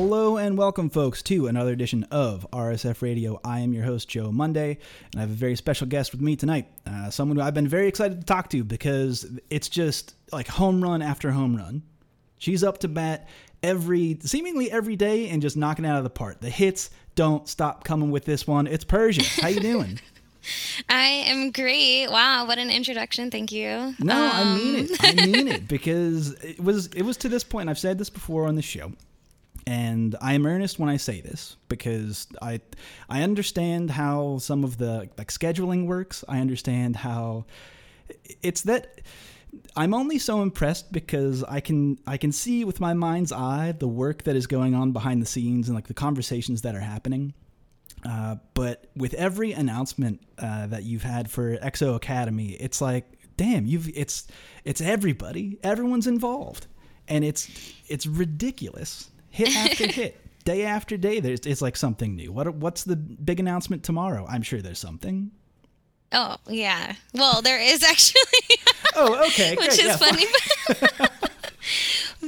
Hello and welcome, folks, to another edition of RSF Radio. I am your host, Joe Monday, and I have a very special guest with me tonight. Uh, someone who I've been very excited to talk to because it's just like home run after home run. She's up to bat every, seemingly every day, and just knocking out of the park. The hits don't stop coming with this one. It's Persia. How you doing? I am great. Wow, what an introduction. Thank you. No, um... I mean it. I mean it because it was it was to this point. I've said this before on the show and I am earnest when I say this because I I understand how some of the like scheduling works. I understand how it's that I'm only so impressed because I can I can see with my mind's eye the work that is going on behind the scenes and like the conversations that are happening. Uh, but with every announcement uh, that you've had for XO Academy, it's like, damn, you've it's it's everybody, everyone's involved, and it's it's ridiculous hit after hit, day after day. There's it's like something new. What what's the big announcement tomorrow? I'm sure there's something. Oh yeah. Well, there is actually. oh okay. Which is yeah, funny.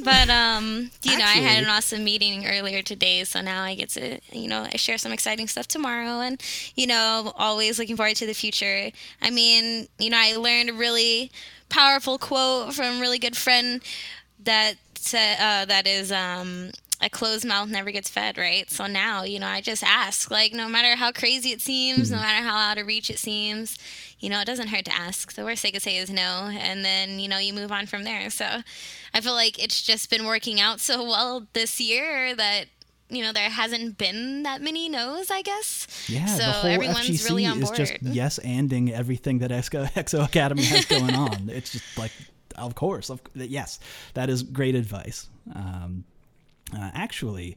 but um, you know, I had an awesome meeting earlier today, so now I get to you know I share some exciting stuff tomorrow, and you know, always looking forward to the future. I mean, you know, I learned a really powerful quote from a really good friend that said uh, that is um a closed mouth never gets fed, right? So now, you know, I just ask, like, no matter how crazy it seems, mm-hmm. no matter how out of reach it seems, you know, it doesn't hurt to ask. The worst they could say is no, and then, you know, you move on from there. So I feel like it's just been working out so well this year that you know, there hasn't been that many no's, I guess. Yeah, so the whole everyone's FGC really on board. is just yes anding everything that XO, XO Academy has going on. it's just like, of course, of, yes, that is great advice. Um, uh, actually,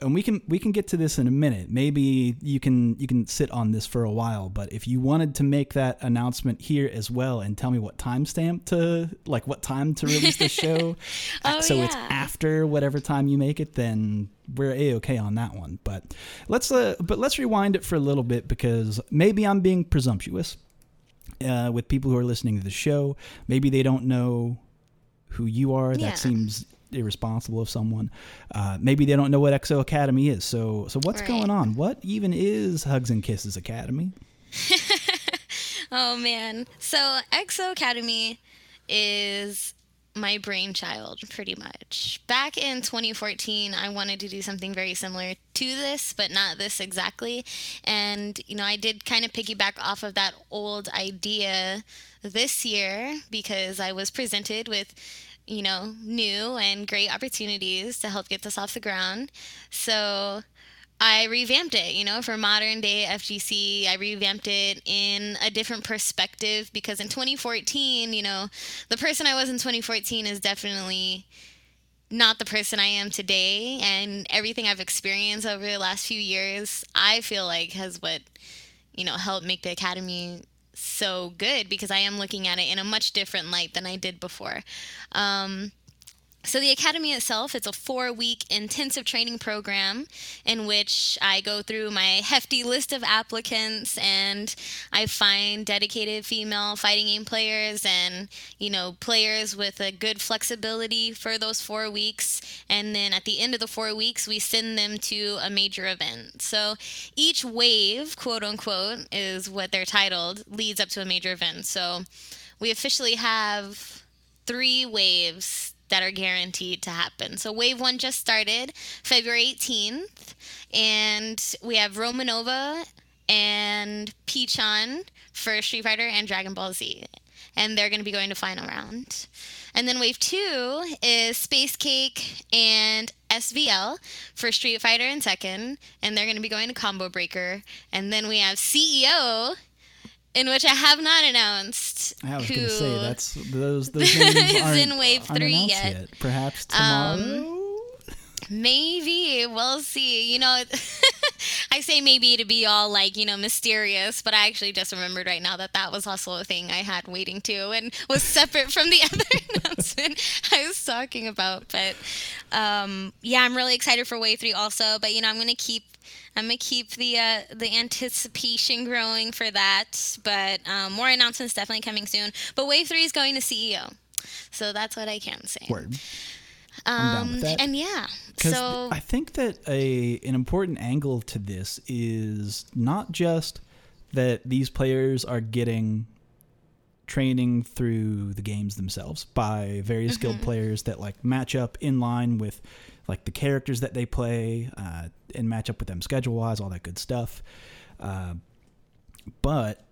and we can we can get to this in a minute. Maybe you can you can sit on this for a while, but if you wanted to make that announcement here as well and tell me what timestamp to like what time to release the show, oh, so yeah. it's after whatever time you make it, then we're a okay on that one. But let's uh, but let's rewind it for a little bit because maybe I'm being presumptuous uh, with people who are listening to the show. Maybe they don't know who you are. Yeah. That seems irresponsible of someone. Uh, maybe they don't know what XO Academy is. So, so what's right. going on? What even is Hugs and Kisses Academy? oh man, so XO Academy is my brainchild pretty much. Back in 2014, I wanted to do something very similar to this, but not this exactly. And, you know, I did kind of piggyback off of that old idea this year because I was presented with you know, new and great opportunities to help get this off the ground. So I revamped it, you know, for modern day FGC. I revamped it in a different perspective because in 2014, you know, the person I was in 2014 is definitely not the person I am today. And everything I've experienced over the last few years, I feel like has what, you know, helped make the Academy so good because I am looking at it in a much different light than I did before. Um, so, the Academy itself, it's a four week intensive training program in which I go through my hefty list of applicants and I find dedicated female fighting game players and, you know, players with a good flexibility for those four weeks. And then at the end of the four weeks, we send them to a major event. So, each wave, quote unquote, is what they're titled, leads up to a major event. So, we officially have three waves that are guaranteed to happen. So wave one just started February 18th, and we have Romanova and P-Chan for Street Fighter and Dragon Ball Z. And they're going to be going to final round. And then wave two is Space Cake and SVL for Street Fighter and Tekken, and they're going to be going to Combo Breaker. And then we have CEO in which I have not announced. I was who going to say that's those those names aren't, in wave three yet. yet. Perhaps tomorrow. Um, Maybe we'll see. You know, I say maybe to be all like you know mysterious, but I actually just remembered right now that that was also a thing I had waiting to and was separate from the other announcement I was talking about. But um, yeah, I'm really excited for Wave Three also. But you know, I'm gonna keep I'm gonna keep the uh, the anticipation growing for that. But um, more announcements definitely coming soon. But Wave Three is going to CEO, so that's what I can say. Word. I'm down with Um, that. and yeah, so I think that a an important angle to this is not just that these players are getting training through the games themselves by very skilled players that like match up in line with like the characters that they play uh, and match up with them schedule wise, all that good stuff. Uh, but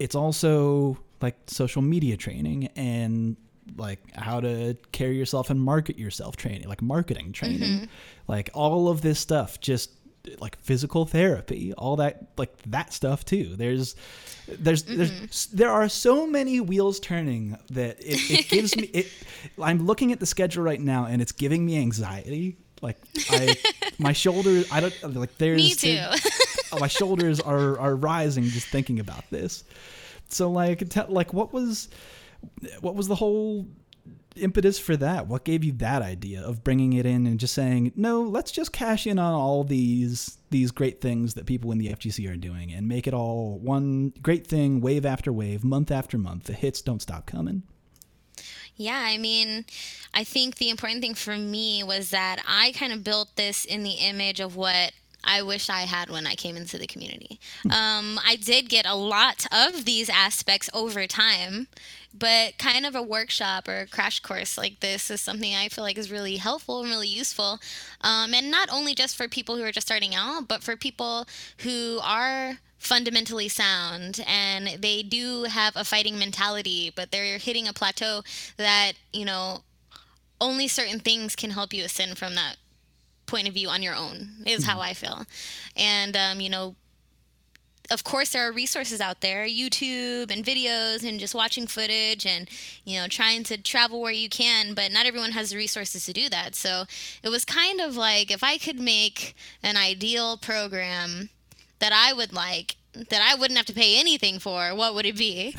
it's also like social media training and like how to carry yourself and market yourself training, like marketing training, mm-hmm. like all of this stuff, just like physical therapy, all that, like that stuff too. There's, there's, there's, mm-hmm. there are so many wheels turning that it, it gives me, it, I'm looking at the schedule right now and it's giving me anxiety. Like I, my shoulders, I don't uh, like there's, me too. there- oh, my shoulders are are rising just thinking about this. So like te- like what was what was the whole impetus for that? What gave you that idea of bringing it in and just saying, "No, let's just cash in on all these these great things that people in the FGC are doing and make it all one great thing wave after wave, month after month. The hits don't stop coming." Yeah, I mean, I think the important thing for me was that I kind of built this in the image of what I wish I had when I came into the community. Um, I did get a lot of these aspects over time, but kind of a workshop or a crash course like this is something I feel like is really helpful and really useful. Um, and not only just for people who are just starting out, but for people who are fundamentally sound and they do have a fighting mentality, but they're hitting a plateau that, you know, only certain things can help you ascend from that point of view on your own, is how I feel. And, um, you know, of course there are resources out there youtube and videos and just watching footage and you know trying to travel where you can but not everyone has the resources to do that. So it was kind of like if i could make an ideal program that i would like that i wouldn't have to pay anything for what would it be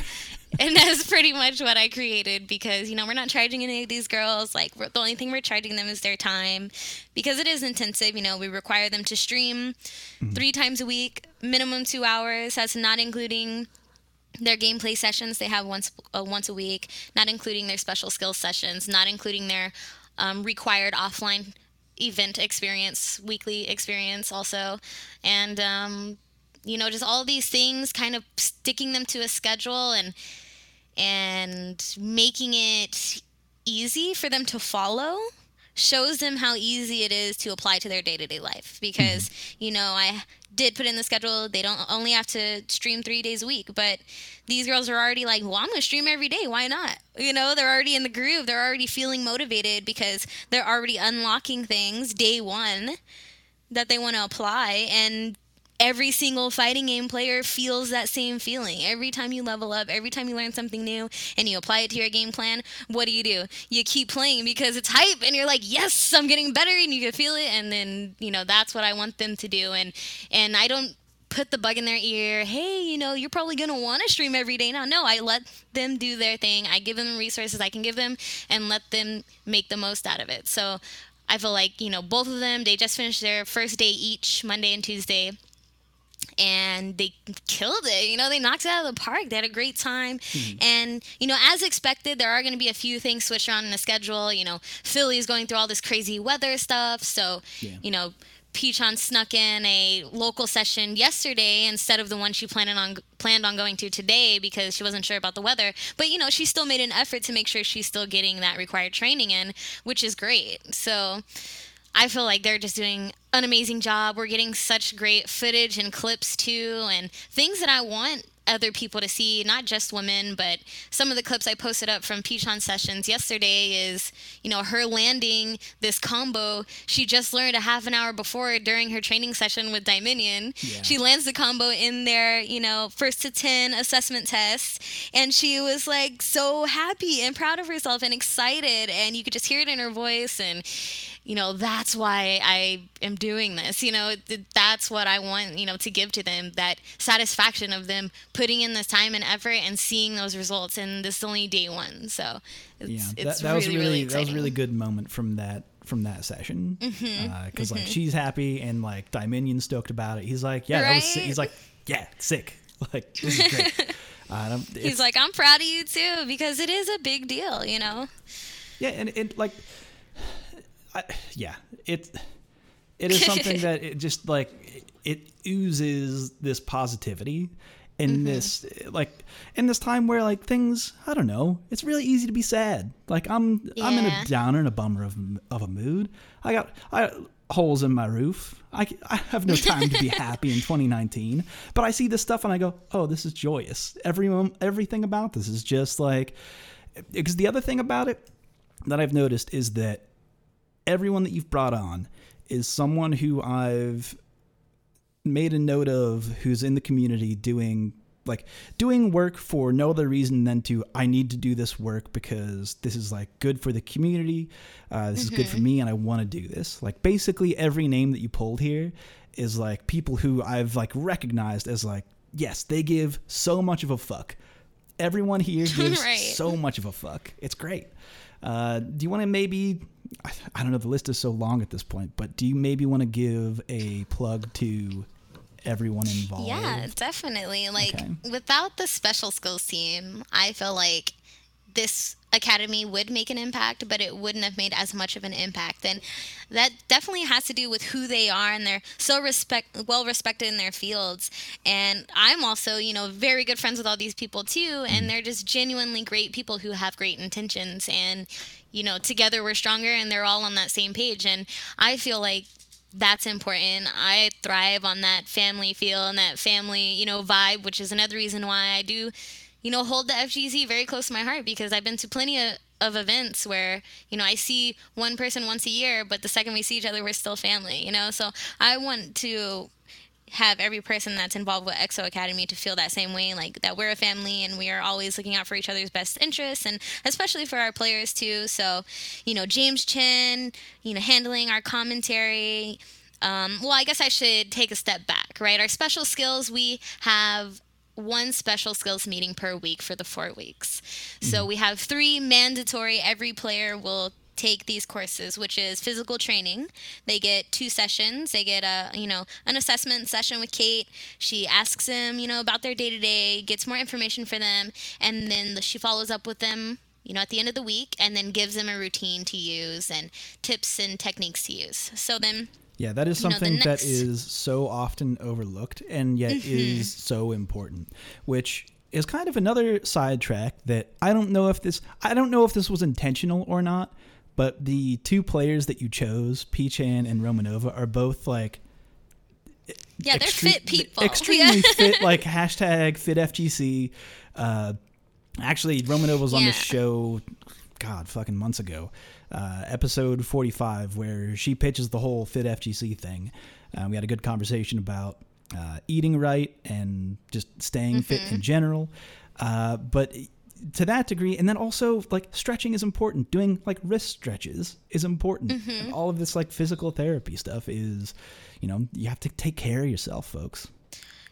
and that's pretty much what I created because you know we're not charging any of these girls. Like we're, the only thing we're charging them is their time. Because it is intensive you know we require them to stream three times a week minimum two hours. That's not including their gameplay sessions they have once uh, once a week not including their special skills sessions not including their um, required offline event experience weekly experience also. And um, you know just all these things kind of sticking them to a schedule and and making it easy for them to follow shows them how easy it is to apply to their day-to-day life because mm-hmm. you know i did put in the schedule they don't only have to stream three days a week but these girls are already like well i'm gonna stream every day why not? You know they're already in the groove they're already feeling motivated because they're already unlocking things day one that they want to apply and every single fighting game player feels that same feeling. Every time you level up, every time you learn something new and you apply it to your game plan, what do you do? You keep playing because it's hype and you're like, "Yes, I'm getting better." And you can feel it and then, you know, that's what I want them to do and and I don't put the bug in their ear, "Hey, you know, you're probably going to want to stream every day." Now, no, I let them do their thing. I give them resources I can give them and let them make the most out of it. So, I feel like, you know, both of them, they just finished their first day each, Monday and Tuesday and they killed it. You know, they knocked it out of the park. They had a great time. Mm-hmm. And, you know, as expected, there are going to be a few things switched around in the schedule. You know, Philly's going through all this crazy weather stuff. So, Yeah. you know, P-Chan snuck in a local session yesterday instead of the one she planned on planned on going to today because she wasn't sure about the weather. But you know, she still made an effort to make sure she's still getting that required training in, which is great. So I feel like they're just doing an amazing job. We're getting such great footage and clips too, and things that I want other people to see, not just women, but some of the clips I posted up from P-Chan sessions yesterday is, you know, her landing this combo she just learned a half an hour before during her training session with Dominion. Yeah. She lands the combo in their, you know, first to 10 assessment test, and she was like so happy and proud of herself and excited, and you could just hear it in her voice and you know that's why i am doing this you know that's what i want you know to give to them that satisfaction of them putting in this time and effort and seeing those results and this is only day one so it's, yeah, it's that, that was really, really, really that was a really good moment from that from that session because Mm-hmm. like she's happy and like Dominion stoked about it. He's like, yeah, that was sick. He's like, yeah, sick. Like this is great. uh, he's like i'm proud of you too because it is a big deal you know Yeah, and it like I, yeah, it it is something that it just like it oozes this positivity in mm-hmm. this like in this time where like things I don't know it's really easy to be sad like I'm yeah. I'm in a downer and a bummer of of a mood I got I holes in my roof I, I have no time to be happy in 2019 but I see this stuff and I go oh this is joyous every everything about this is just like because the other thing about it that I've noticed is that everyone that you've brought on is someone who I've made a note of who's in the community doing like doing work for no other reason than to I need to do this work because this is like good for the community. Uh, this mm-hmm. is good for mm-hmm. me, and I want to do this. Like basically every name that you pulled here is like people who I've like recognized as like yes, they give so much of a fuck. Everyone here gives right. so much of a fuck. It's great. Uh, do you want to maybe I don't know the list is so long at this point, but do you maybe want to give a plug to everyone involved. Yeah, definitely. Like okay. without the special skills team, I feel like this academy would make an impact, but it wouldn't have made as much of an impact. And that definitely has to do with who they are and they're so respect well respected in their fields. And I'm also, you know, very good friends with all these people too, and they're just genuinely great people who have great intentions and you know, together we're stronger and they're all on that same page. And I feel like that's important. I thrive on that family feel and that family, you know, vibe, which is another reason why I do, you know, hold the FGC very close to my heart because I've been to plenty of, of events where, you know, I see one person once a year, but the second we see each other, we're still family, you know? So I want to have every person that's involved with XO Academy to feel that same way, like that we're a family and we are always looking out for each other's best interests, and especially for our players too. So, you know, James Chen, you know, handling our commentary. Um, well, I guess I should take a step back, right? Our special skills, we have one special skills meeting per week for the four weeks. So mm-hmm. we have three mandatory, every player will take these courses, which is physical training. They get two sessions. They get a you know an assessment session with Kate. She asks them you know about their day to day, gets more information for them, and then she follows up with them you know at the end of the week, and then gives them a routine to use and tips and techniques to use. So then. Yeah, that is something you know, next... that is so often overlooked and yet mm-hmm. is so important, which is kind of another sidetrack that I don't know if this I don't know if this was intentional or not, but the two players that you chose, P-Chan and Romanova, are both like yeah, they're fit people, extremely fit, like hashtag fit FGC. Uh, actually, Romanova was on the show, God, fucking months ago, uh, episode forty-five, where she pitches the whole fit FGC thing. Uh, we had a good conversation about uh, eating right and just staying mm-hmm. fit in general. Uh, but to that degree and then also like stretching is important doing like wrist stretches is important mm-hmm. all of this like physical therapy stuff is you know you have to take care of yourself folks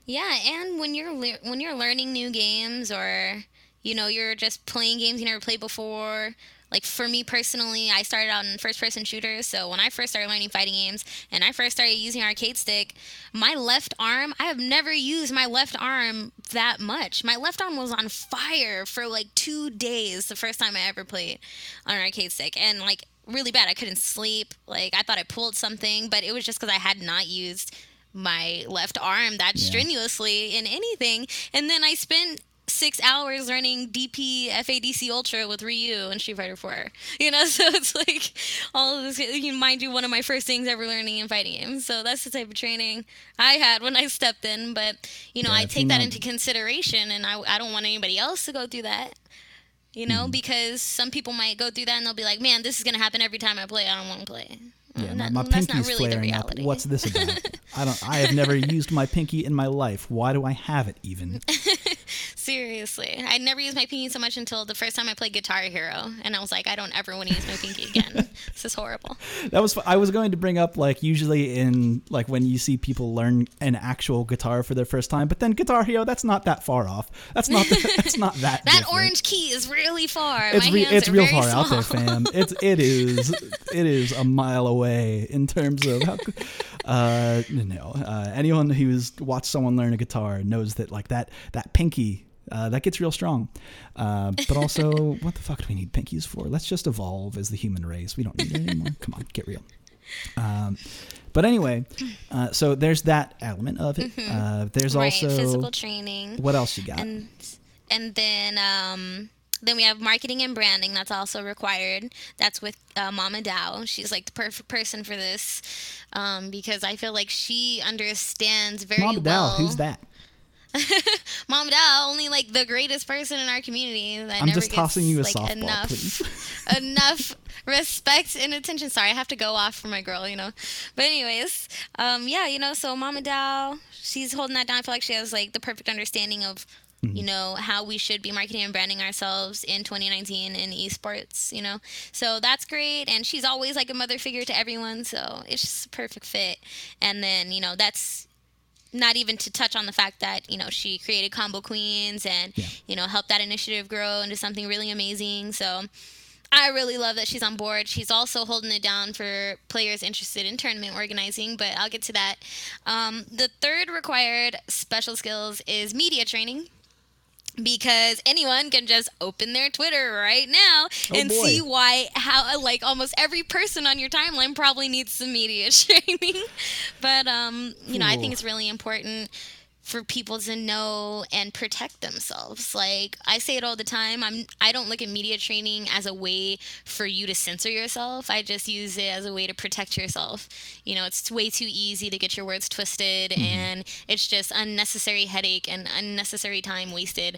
yeah and when you're le- when you're learning new games or you know you're just playing games you never played before like for me personally, I started out in first person shooters. So when I first started learning fighting games and I first started using arcade stick, my left arm, I have never used my left arm that much. My left arm was on fire for like two days the first time I ever played on an arcade stick. And like really bad. I couldn't sleep. Like I thought I pulled something, but it was just because I had not used my left arm that yeah. strenuously in anything. And then I spent six hours learning DP FADC Ultra with Ryu and Street Fighter 4. You know, so it's like all of this. You mind you, one of my first things ever learning in fighting games. So that's the type of training I had when I stepped in. But you know, yeah, I take that into consideration, and I I don't want anybody else to go through that. You know, mm. because some people might go through that and they'll be like, "Man, this is gonna happen every time I play. I don't want to play." Yeah, my, my pinky's really flaring up. What's this about? I don't. I have never used my pinky in my life. Why do I have it even? Seriously, I never used my pinky so much until the first time I played Guitar Hero, and I was like, I don't ever want to use my pinky again. this is horrible. That was. I was going to bring up like usually in like when you see people learn an actual guitar for their first time, but then Guitar Hero, that's not that far off. That's not. The, that's not that. that different. orange key is really far. It's, re- it's real far small. out there, fam. It's it is it is a mile away in terms of how. Uh, you know, uh, anyone who's watched someone learn a guitar knows that like that that pinky Uh, that gets real strong. Uh, but also, what the fuck do we need pinkies for? Let's just evolve as the human race. We don't need it anymore. Come on, get real. Um, but anyway, uh, so there's that element of it. Uh, there's Mm-hmm. right, also physical training. what else you got? and and then um then we have marketing and branding that's also required that's with uh, mama dow she's like the perfect person for this um, because i feel like she understands very Mama well Mama Dow, who's that? mama dow only like the greatest person in our community that I'm never just gets, tossing you a like, softball, enough please. enough respect and attention. Sorry, I have to go off for my girl, you know. But anyways, um, yeah, you know, so Mama Dow, she's holding that down. I feel like she has like the perfect understanding of, Mm-hmm. you know, how we should be marketing and branding ourselves in 2019 in esports, you know. So that's great, and she's always like a mother figure to everyone. So it's just a perfect fit. And then you know that's not even to touch on the fact that you know she created combo queens and Yeah. you know helped that initiative grow into something really amazing so i really love that she's on board she's also holding it down for players interested in tournament organizing but i'll get to that um, the third required special skills is media training because anyone can just open their Twitter right now Oh, and boy. see why how like almost every person on your timeline probably needs some media training. but um, you know, I think it's really important for people to know and protect themselves. Like I say it all the time, I'm I don't look at media training as a way for you to censor yourself. I just use it as a way to protect yourself. You know, it's way too easy to get your words twisted and it's just unnecessary headache and unnecessary time wasted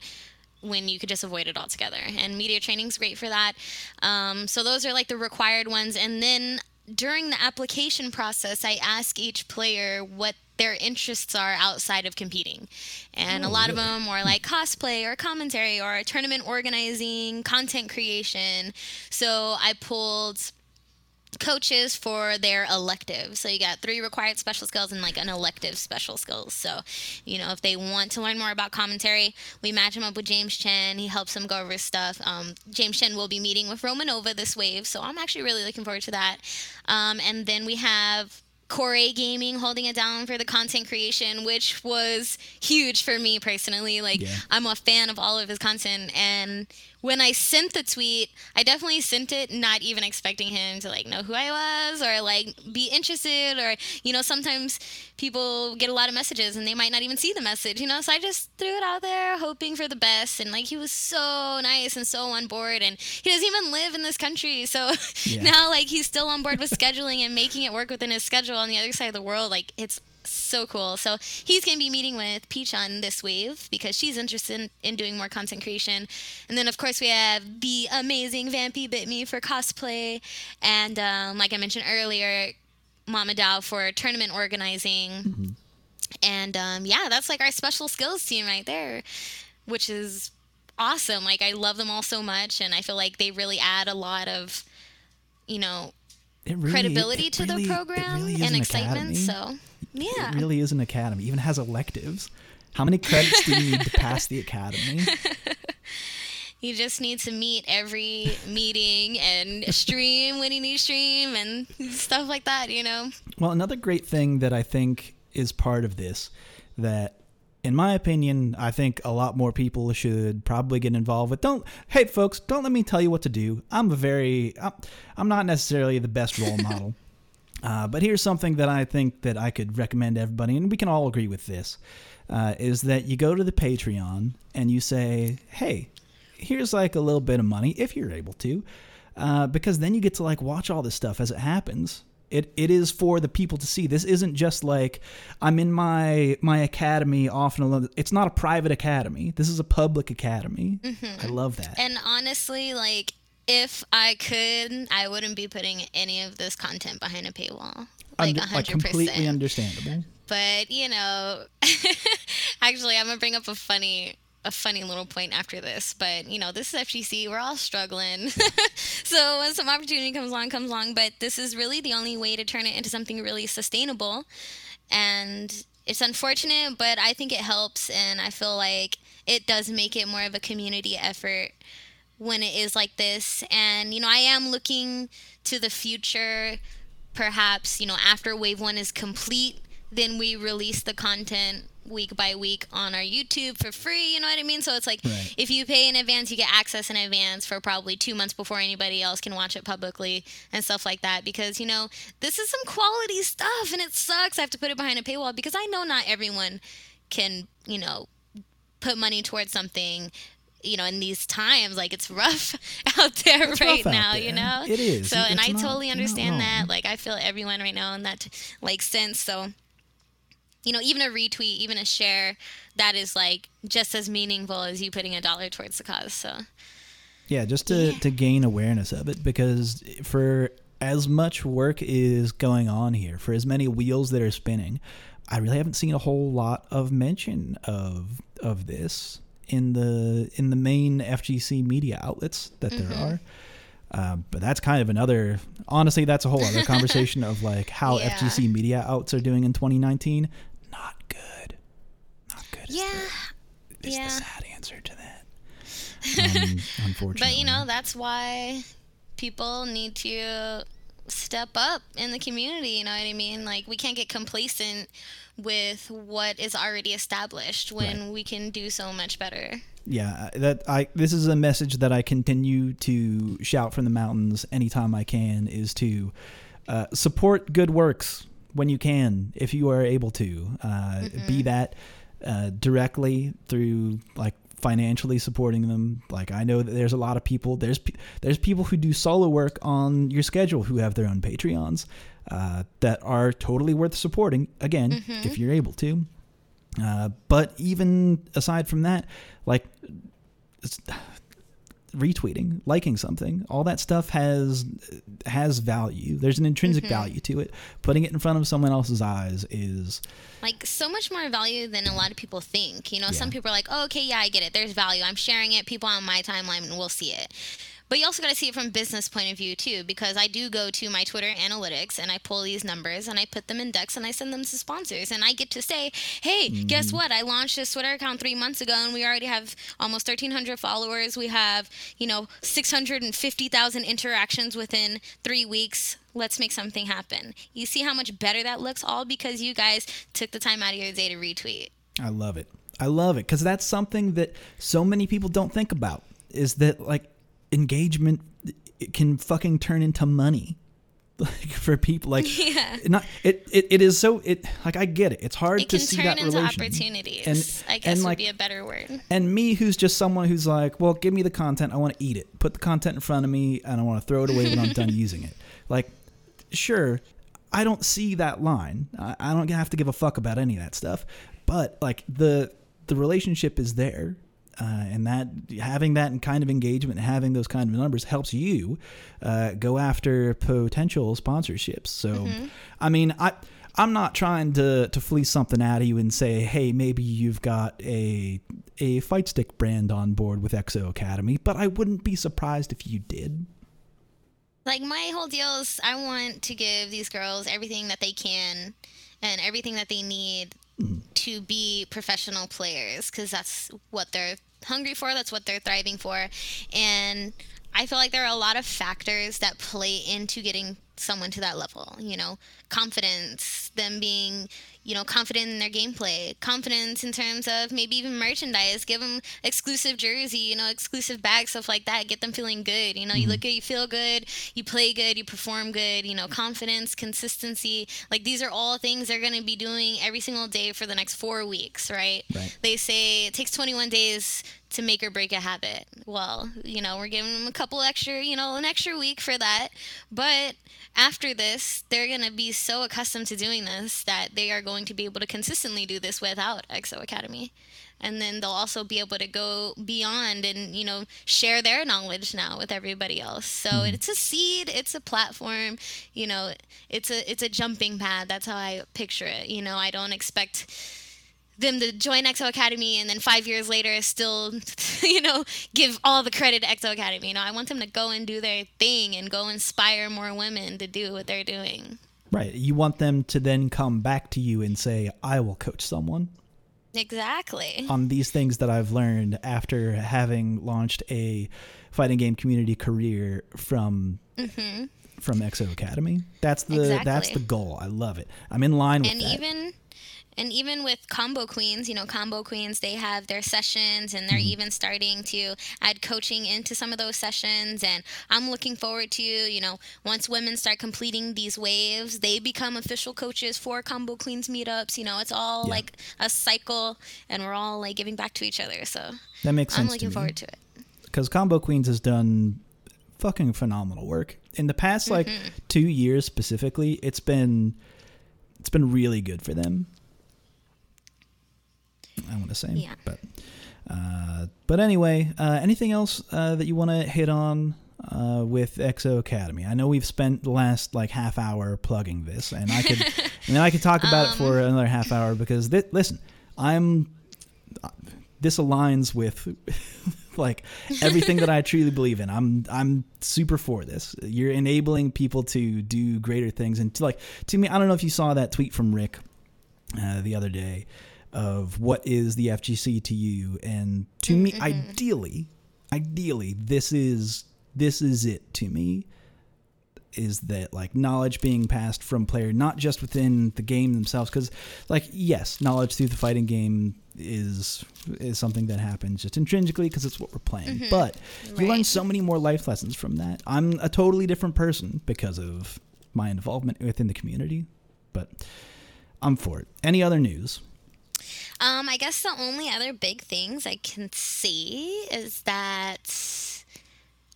when you could just avoid it altogether. And media training is great for that. Um, so those are like the required ones. And then during the application process, I ask each player what their interests are outside of competing. And a Oh, lot of them are like cosplay or commentary or tournament organizing, content creation. So I pulled coaches for their electives. So you got three required special skills and like an elective special skills. So, you know, if they want to learn more about commentary, we match them up with James Chen. He helps them go over stuff. Um, James Chen will be meeting with Romanova this wave, so I'm actually really looking forward to that. Um, and then we have Core Gaming holding it down for the content creation, which was huge for me personally. Like, Yeah. I'm a fan of all of his content, and when I sent the tweet, I definitely sent it not even expecting him to like know who I was or like be interested or you know sometimes people get a lot of messages and they might not even see the message, you know. So I just threw it out there hoping for the best and like he was so nice and so on board and he doesn't even live in this country. So Yeah. now like he's still on board with scheduling and making it work within his schedule on the other side of the world. Like it's so cool. So he's going to be meeting with P-Chan this wave because she's interested in, in doing more content creation. And then, of course, we have the amazing VampyBitMe for cosplay. And um, like I mentioned earlier, Mama Dow for tournament organizing. And um, yeah, that's like our special skills team right there, which is awesome. Like, I love them all so much. And I feel like they really add a lot of, you know, really- credibility it to really- the program really and an excitement. academy. So, yeah. It really is an academy. Even has electives. How many credits do you need to pass the academy? You just need to meet every meeting and stream when you need to stream and stuff like that, you know? Well, another great thing that I think is part of this that in my opinion, I think a lot more people should probably get involved with. Don't, hey folks, don't let me tell you what to do. I'm a very, I'm, I'm not necessarily the best role model. Uh, but here's something that I think that I could recommend to everybody, and we can all agree with this, uh, is that you go to the Patreon and you say, hey, here's like a little bit of money if you're able to, uh, because then you get to like watch all this stuff as it happens. It, it is for the people to see. This isn't just like I'm in my my academy off and alone. It's not a private academy. This is a public academy. I love that. And honestly, like, if I could, I wouldn't be putting any of this content behind a paywall. Like, Under- 100%. like completely understandable. but you know actually i'm gonna bring up a funny a funny little point after this but you know this is fgc we're all struggling so when some opportunity comes along comes along but this is really the only way to turn it into something really sustainable and it's unfortunate but i think it helps and i feel like it does make it more of a community effort when it is like this and you know i am looking to the future perhaps you know after wave one is complete then we release the content week by week on our YouTube for free. You know what I mean? So it's like Right. if you pay in advance, you get access in advance for probably two months before anybody else can watch it publicly and stuff like that. Because, you know, this is some quality stuff and it sucks. I have to put it behind a paywall because I know not everyone can, you know, put money towards something. You know, in these times, like it's rough out there It's right now. there. You know, It is. So, and It's I not- totally understand that. Like, I feel everyone right now in that like sense. So, you know, even a retweet, even a share, that is like just as meaningful as you putting a dollar towards the cause. So, Yeah, just to, Yeah. to gain awareness of it because for as much work is going on here, for as many wheels that are spinning, I really haven't seen a whole lot of mention of of this in the in the main FGC media outlets that there Mm-hmm. are. Um, but that's kind of another. Honestly, that's a whole other conversation of like how Yeah. FGC media outs are doing in 2019. Not good. Not good. is yeah. the, is yeah. the sad answer to that. Um, unfortunately, But, you know, that's why people need to step up in the community. You know what I mean? Like, we can't get complacent with what is already established when Right. we can do so much better. yeah that i this is a message that i continue to shout from the mountains anytime i can is to uh, support good works when you can if you are able to uh, be that uh, directly through like financially supporting them like i know that there's a lot of people there's there's people who do solo work on your schedule who have their own patreons uh, that are totally worth supporting again if you're able to uh, but even aside from that, like retweeting, liking something, all that stuff has has value. There's an intrinsic value to it. Putting it in front of someone else's eyes is like so much more value than a lot of people think. You know, some people are like, oh, okay, yeah, I get it. There's value. I'm sharing it. People on my timeline will see it. But you also got to see it from business point of view too, because I do go to my Twitter analytics and I pull these numbers and I put them in decks and I send them to sponsors and I get to say, hey, guess mm-hmm. what? I launched this Twitter account three months ago and we already have almost 1,300 followers. We have, you know, 650,000 interactions within three weeks. Let's make something happen. You see how much better that looks, all because you guys took the time out of your day to retweet. I love it. I love it because that's something that so many people don't think about is that like engagement it can fucking turn into money like for people like Yeah. not it, it it is so it like I get it. It's hard It to can see turn that into relation. opportunities. And- I guess and, would like, be a better word. and me who's just someone who's like well give me the content. I want to eat it. Put the content in front of me and I want to throw it away when I'm done using it. Like sure I don't see that line. I, I don't have to give a fuck about any of that stuff. But like the the relationship is there uh, and that having that kind of engagement having those kind of numbers helps you uh, go after potential sponsorships. So i mean i i'm not trying to to fleece something out of you and say hey maybe you've got a a fight stick brand on board with xo academy but i wouldn't be surprised if you did. Like my whole deal is I want to give these girls everything that they can and everything that they need to be professional players because that's what they're hungry for, that's what they're thriving for. And I feel like there are a lot of factors that play into getting someone to that level, you know, confidence, them being, you know, confident in their gameplay, confidence in terms of maybe even merchandise, give them exclusive jersey, you know, exclusive bags, stuff like that, get them feeling good. You know, you look mm-hmm. good, you feel good, you play good, you perform good, you know, confidence, consistency. Like these are all things they're going to be doing every single day for the next four weeks, right? Right. They say it takes 21 days to make or break a habit. Well, you know, we're giving them a couple extra, you know, an extra week for that. But after this, they're going to be so accustomed to doing this that they are going to be able to consistently do this without XO Academy. And then they'll also be able to go beyond and, you know, share their knowledge now with everybody else. So mm-hmm. it's a seed, it's a platform, you know, it's a it's a jumping pad. That's how I picture it. You know, I don't expect them to join XO Academy and then five years later still, you know, give all the credit to XO Academy. You know, I want them to go and do their thing and go inspire more women to do what they're doing. right you want them to then come back to you and say i will coach someone Exactly. on these things that I've learned after having launched a fighting game community career from mm-hmm. from XO Academy. That's the Exactly. that's the goal. I love it. I'm in line with and that. even and even with combo queens you know combo queens they have their sessions and they're Mm-hmm. even starting to add coaching into some of those sessions and i'm looking forward to you know once women start completing these waves they become official coaches for combo queens meetups you know it's all Yeah. like a cycle and we're all like giving back to each other so that makes sense i'm looking to forward to it because Combo Queens has done fucking phenomenal work in the past like Mm-hmm. two years specifically. It's been it's been really good for them. I want to say, Yeah. but uh, but anyway, uh, anything else uh, that you want to hit on? Uh, with XO Academy, I know we've spent the last like half hour plugging this, and I could, and I could talk about it Um. for another half hour because thi- listen, I'm this aligns with like everything that I truly believe in. I'm I'm super for this. You're enabling people to do greater things, and to like to me, I don't know if you saw that tweet from Rick uh, the other day of what is the FGC to you, and to me, mm-hmm. ideally, ideally, this is this is it to me is that like knowledge being passed from player not just within the game themselves. Because like yes knowledge through the fighting game is is something that happens just intrinsically because it's what we're playing. Mm-hmm. But you learn so many more life lessons from that. I'm a totally different person because of my involvement within the community but i'm for it. Any other news um i guess the only other big things i can see is that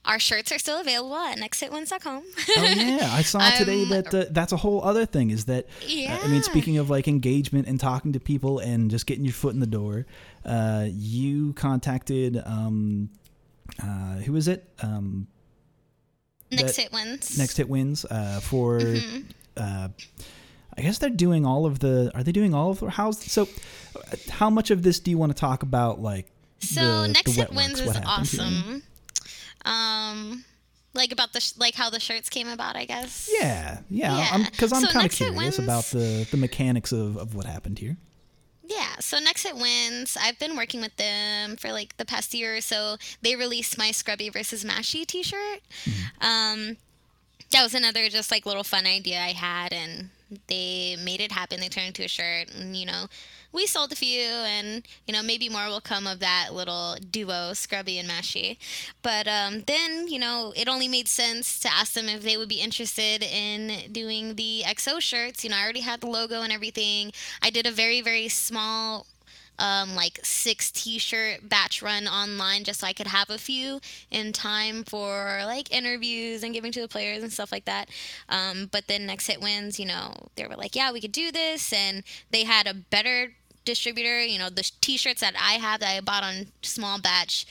our shirts are still available at nexthitwins.com. oh yeah i saw today Um, that uh, that's a whole other thing is that uh, i mean speaking of like engagement and talking to people and just getting your foot in the door uh, you contacted um, uh, who is it um, Next hit wins. next hit wins uh, for Mm-hmm. I guess they're doing all of the are they doing all of the how's so uh, how much of this do you want to talk about like So the, next the hit wins is happened here? awesome. Um, like about the sh- like how the shirts came about, I guess. yeah yeah Yeah. because i'm, So kind of curious Wins- about the the mechanics of, of what happened here Yeah, so Next Hit Wins, I've been working with them for like the past year or so. They released my Scrubby versus Mashy t shirt. Um, that was another just like little fun idea I had, and they made it happen. They turned into a shirt, and you know, we sold a few, and you know, maybe more will come of that little duo, Scrubby and Mashy. But um, then, you know, it only made sense to ask them if they would be interested in doing the XO shirts. You know, I already had the logo and everything. I did a very, very small um, like six t-shirt batch run online just so I could have a few in time for like interviews and giving to the players and stuff like that. Um, but then next hit wins, you know, they were like, yeah, we could do this, and they had a better distributor. You know, the t-shirts that I have that I bought on small batch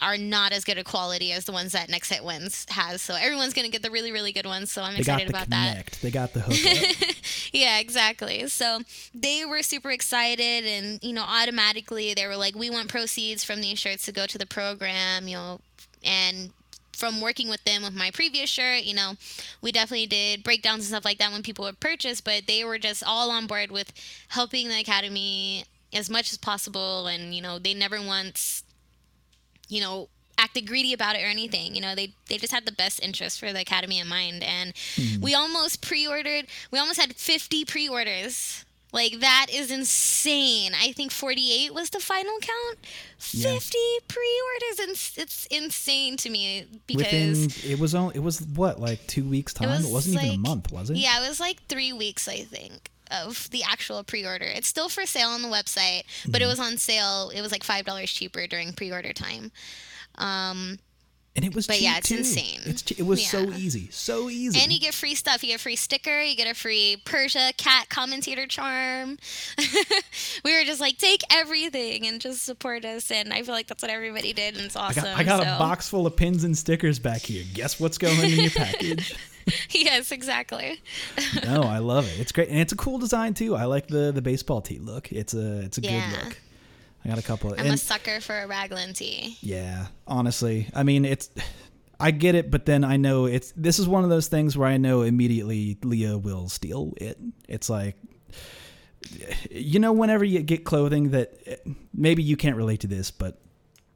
are not as good a quality as the ones that Next Hit Wins has. So everyone's gonna get the really, really good ones. So I'm they got excited the about that. they got the hook Yeah, exactly. So they were super excited, and you know, automatically they were like, "We want proceeds from these shirts to go to the program," you know, and from working with them with my previous shirt, you know, we definitely did breakdowns and stuff like that when people would purchase, but they were just all on board with helping the academy as much as possible, and you know, they never once, you know, acted greedy about it or anything. You know, they they just had the best interest for the academy in mind, and we almost pre-ordered. We almost had 50 pre-orders. Like that is insane. I think 48 was the final count. Yeah. 50 pre-orders, and it's insane to me because within it was only it was what like two weeks time it, was wasn't even a month was it yeah, it was like three weeks, I think, of the actual pre-order. It's still for sale on the website, but Mm-hmm. it was on sale. It was like five dollars cheaper during pre-order time. Um, and it was But yeah, it's too. insane. it's che- it was so easy so easy And you get free stuff. You get a free sticker. You get a free Persia cat commentator charm. we were just like, take everything and just support us. And I feel like that's what everybody did, and it's I awesome. got, I got a box full of pins and stickers back here. Guess what's going in your package? yes, exactly. no, I love it. It's great, and it's a cool design too. I like the the baseball tee look. It's a it's a Yeah. good look. I got a couple. I'm and a sucker for a raglan tee. yeah, honestly, I mean it's. I get it, but then I know it's. This is one of those things where I know immediately Leah will steal it. It's like. You know, whenever you get clothing that maybe you can't relate to this, but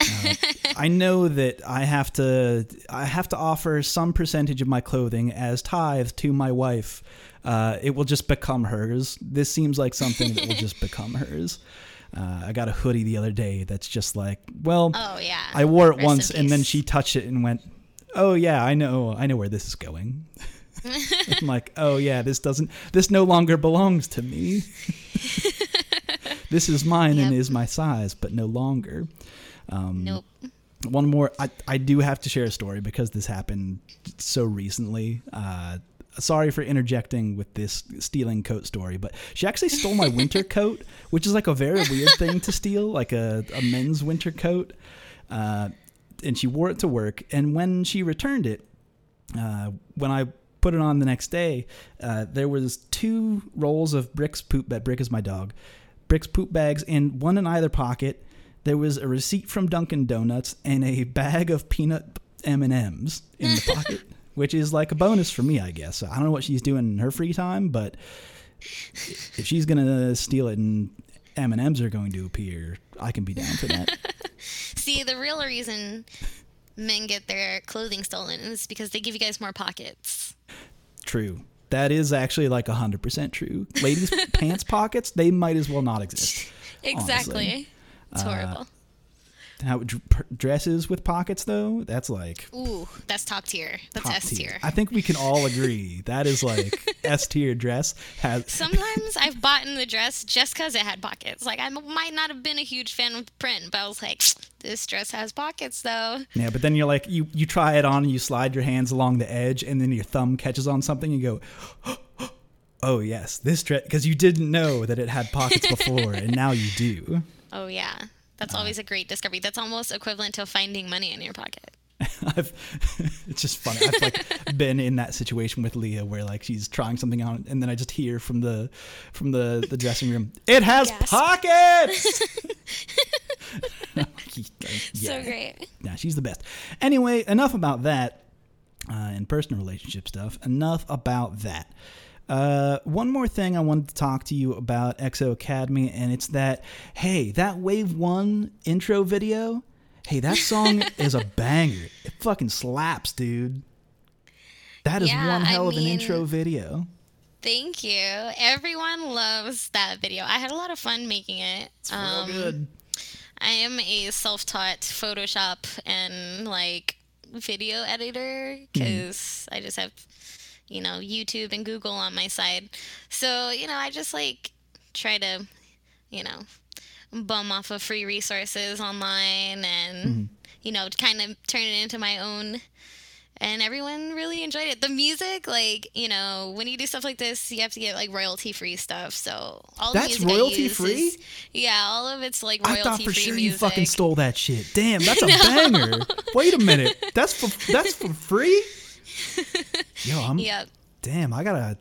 uh, I know that I have to I have to offer some percentage of my clothing as tithe to my wife. Uh, it will just become hers. This seems like something that will just become hers. Uh, I got a hoodie the other day that's just like, well, Oh yeah. I wore it Rest once and then she touched it and went, "Oh yeah, I know, I know where this is going." I'm like, "Oh yeah, this doesn't, this no longer belongs to me. this is mine and is my size, but no longer." Um, Nope. One more, I, I do have to share a story because this happened so recently. Uh, sorry for interjecting with this stealing coat story, but she actually stole my winter coat, which is like a very weird thing to steal, like a, a men's winter coat. Uh, and she wore it to work. And when she returned it, uh, when I put it on the next day, uh, there was two rolls of Brick's poop bag. Brick is my dog. Brick's poop bags, and one in either pocket. There was a receipt from Dunkin' Donuts and a bag of peanut M and M's in the pocket, which is like a bonus for me, I guess. I don't know what she's doing in her free time, but if she's gonna steal it and M and M's are going to appear, I can be down for that. See, the real reason men get their clothing stolen is because they give you guys more pockets. True. That is actually like 100% true. Ladies' pants pockets, they might as well not exist. Exactly. It's Uh, horrible. How dr- dresses with pockets though, that's like Ooh, that's top tier. That's S tier. I think we can all agree that is like S tier dress has Sometimes I've bought in the dress just because it had pockets. Like I might not have been a huge fan of the print, but I was like, this dress has pockets though. Yeah, but then you're like you you try it on and you slide your hands along the edge and then your thumb catches on something and you go Oh yes, this dress because you didn't know that it had pockets before and now you do. Oh yeah, that's Uh. always a great discovery. That's almost equivalent to finding money in your pocket. I've it's just funny. I've like been in that situation with Leah where like she's trying something on and then I just hear from the from the the dressing room, it has Gasp. pockets. So great. Yeah, she's the best. Anyway, enough about that uh, and personal relationship stuff. Enough about that. Uh, one more thing I wanted to talk to you about XO Academy, and it's that hey, that Wave One intro video, hey, that song is a banger. It fucking slaps, dude. That is Yeah, one I hell of an intro video. Thank you. Everyone loves that video. I had a lot of fun making it. It's real Um, good. I am a self-taught Photoshop and like video editor because I just have, you know, YouTube and Google on my side. So you know, I just like try to, you know, bum off of free resources online and mm-hmm. you know, kind of turn it into my own. And everyone really enjoyed it. The music, like you know, when you do stuff like this, you have to get like royalty free stuff. So all That's royalty free? is- yeah, all of it's like royalty I thought for sure music. you fucking stole that shit. Damn, that's a banger. Wait a minute. That's for that's for free? Yo, I'm Yep. damn, I gotta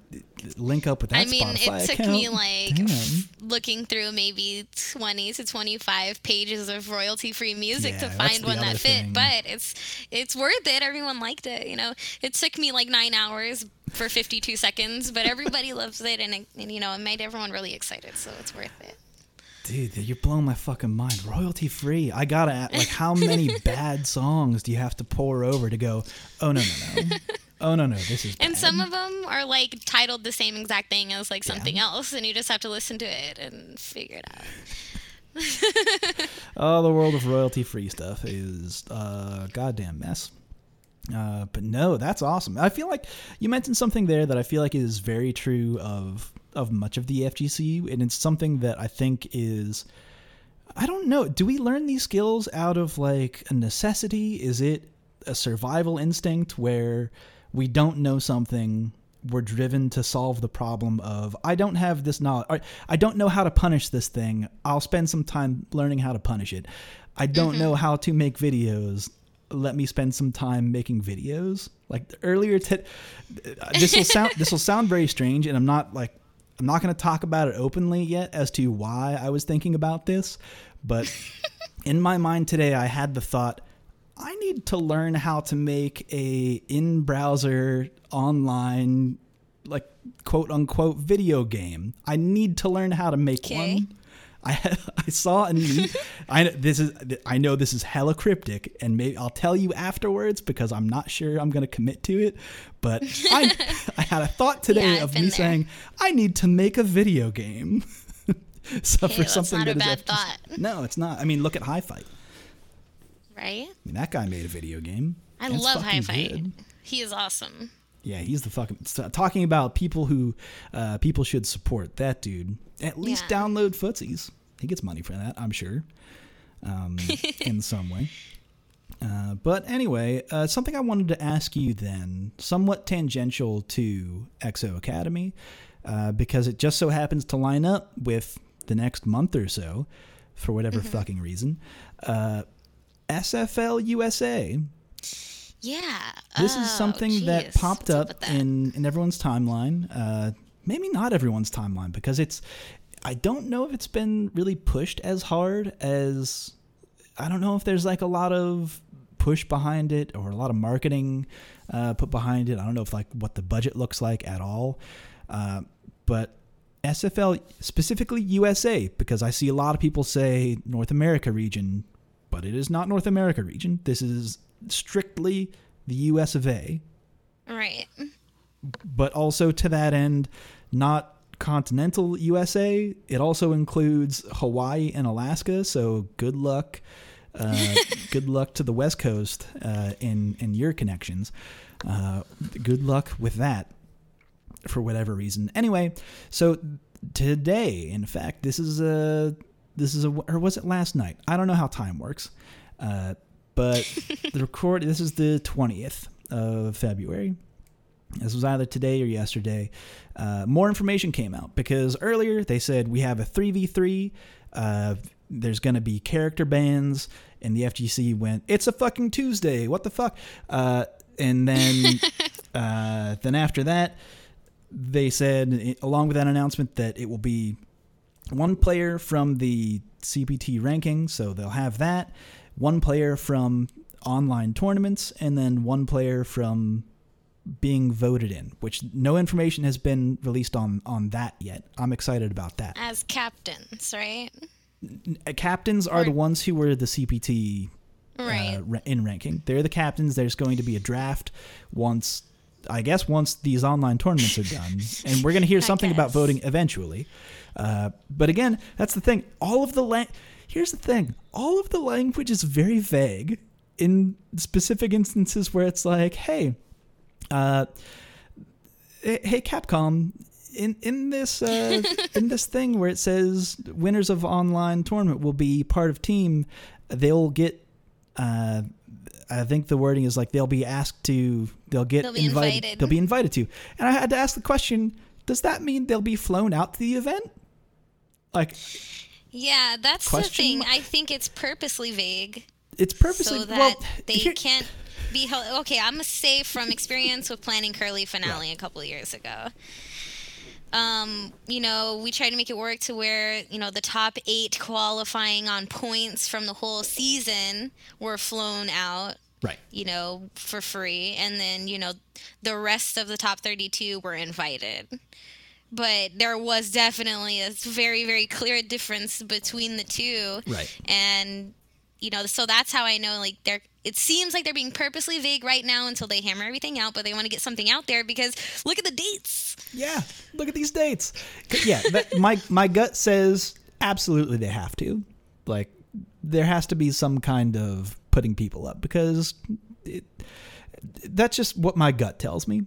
link up with that I mean, Spotify it took account. me like f- looking through maybe 20 to 25 pages of royalty free music Yeah, to find one that fit, thing. but it's it's worth it. Everyone liked it, you know. It took me like 9 hours for 52 seconds, but everybody loves it and, it, and you know, it made everyone really excited, so it's worth it. Dude, you're blowing my fucking mind. Royalty free. I gotta ask, like, how many bad songs do you have to pour over to go? Oh no no no. Oh no no, this is. And bad." some of them are like titled the same exact thing as like something else, and you just have to listen to it and figure it out. Oh, the world of royalty free stuff is a goddamn mess. Uh, but no, that's awesome. I feel like you mentioned something there that I feel like is very true of of much of the FGC, and it's something that I think is. I don't know. Do we learn these skills out of like a necessity? Is it a survival instinct where we don't know something, we're driven to solve the problem of I don't have this knowledge. Or, I don't know how to punish this thing. I'll spend some time learning how to punish it. I don't mm-hmm. know how to make videos. Let me spend some time making videos. Like earlier, t- this will sound this will sound very strange, and I'm not like I'm not going to talk about it openly yet as to why I was thinking about this, but in my mind today, I had the thought I need to learn how to make a in-browser online like quote unquote video game. I need to learn how to make Okay. one. I I saw a an I this is I know this is hella cryptic, and maybe I'll tell you afterwards because I'm not sure I'm going to commit to it. But I I had a thought today Yeah, of me there. saying I need to make a video game. so Hey, for something not a that is bad FGC thought. No, it's not. I mean, look at HiFight. Right? I mean, that guy made a video game. I love HiFight. good. He is awesome. Yeah, he's the fucking talking about people who uh, people should support. That dude, at least Yeah. download footsies. He gets money for that, I'm sure, um, in some way. Uh, but anyway, uh, something I wanted to ask you then, somewhat tangential to XO Academy, uh, because it just so happens to line up with the next month or so, for whatever Mm-hmm. fucking reason. Uh, SFL USA Yeah. this is Oh, something that popped What's up, with that? in in everyone's timeline. Uh, maybe not everyone's timeline because it's. I don't know if it's been really pushed as hard as. I don't know if there's like a lot of push behind it or a lot of marketing uh, put behind it. I don't know if like what the budget looks like at all. Uh, but SFL specifically USA because I see a lot of people say North America region, but it is not North America region. This is strictly the US of A, Right. but also to that end, not continental USA. It also includes Hawaii and Alaska. So good luck. Uh, good luck to the West Coast uh, in in your connections. Uh, good luck with that for whatever reason. Anyway, so today, in fact, this is a this is a or was it last night? I don't know how time works, uh, but the record. This is the twentieth of February. This was either today or yesterday. Uh, more information came out because earlier they said we have a three v three. Uh, there's going to be character bans, and the FGC went, "It's a fucking Tuesday. What the fuck?" Uh, and then, uh, then after that, they said, along with that announcement, that it will be one player from the CPT ranking, so they'll have that. One player from online tournaments, and then one player from being voted in, which no information has been released on on that yet. I'm excited about that. As captains, right? Uh, Captains are Or- the ones who were the CPT Right. uh, in ranking. They're the captains. There's going to be a draft once, I guess, once these online tournaments are done, and we're going to hear something about voting eventually. Uh, but again, that's the thing. All of the la- here's the thing. All of the language is very vague in specific instances where it's like, hey, uh, hey Capcom. In, in this uh, in this thing where it says winners of online tournament will be part of team, they'll get uh, I think the wording is like they'll be asked to they'll get They'll invited, invited. they'll be invited to and I had to ask the question does that mean they'll be flown out to the event like Yeah, that's Question the thing. mark? I think it's purposely vague it's purposely so that well they here- can't be held. Okay, I'm gonna say from experience with planning Curly finale a couple of years ago. Um, you know, we tried to make it work to where you know the top eight qualifying on points from the whole season were flown out. right you know, for free. And then, you know, the rest of the top 32 were invited. But there was definitely a very, very clear difference between the two. Right. And, you know, so that's how I know, like, they're. It seems like they're being purposely vague right now until they hammer everything out, but they want to get something out there because look at the dates. yeah look at these dates yeah my my gut says absolutely they have to like there has to be some kind of putting people up because it, that's just what my gut tells me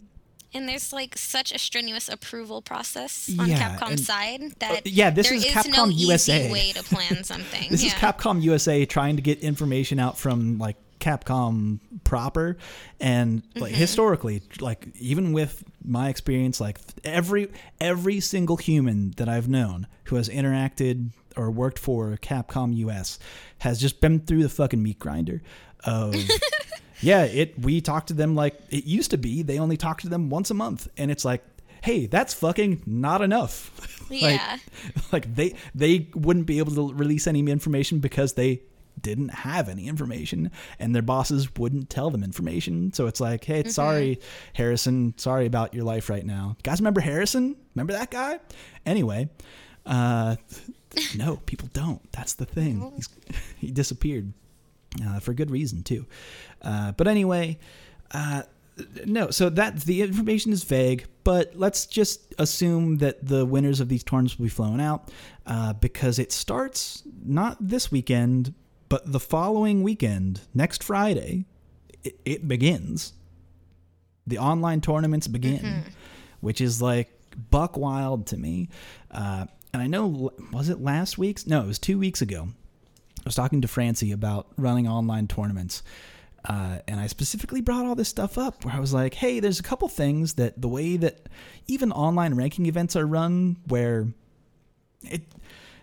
And there's like such a strenuous approval process on Yeah, Capcom's side that yeah, this there is no Capcom easy USA. way to plan something. This yeah. is Capcom USA trying to get information out from like Capcom proper and like Mm-hmm. historically like even with my experience like every every single human that I've known who has interacted or worked for Capcom US has just been through the fucking meat grinder of yeah it we talk to them like it used to be. They only talk to them once a month. And it's like hey that's fucking not enough. Like, Yeah. like they they wouldn't be able to release any information because they didn't have any information and their bosses wouldn't tell them information. So it's like hey sorry harrison. Sorry about your life right now. Guys remember harrison? Remember that guy? Anyway Uh, no, people don't. That's the thing. He's, he disappeared uh, for good reason too. Uh, but anyway, uh, no. So that the information is vague, but let's just assume that the winners of these tournaments will be flown out uh, because it starts not this weekend, but the following weekend, next Friday. It, it begins. The online tournaments begin, which is like buck wild to me. Uh, and I know, was it last week's? No, it was two weeks ago. I was talking to Francie about running online tournaments. Uh, and I specifically brought all this stuff up where I was like, hey, there's a couple things that the way that even online ranking events are run, where it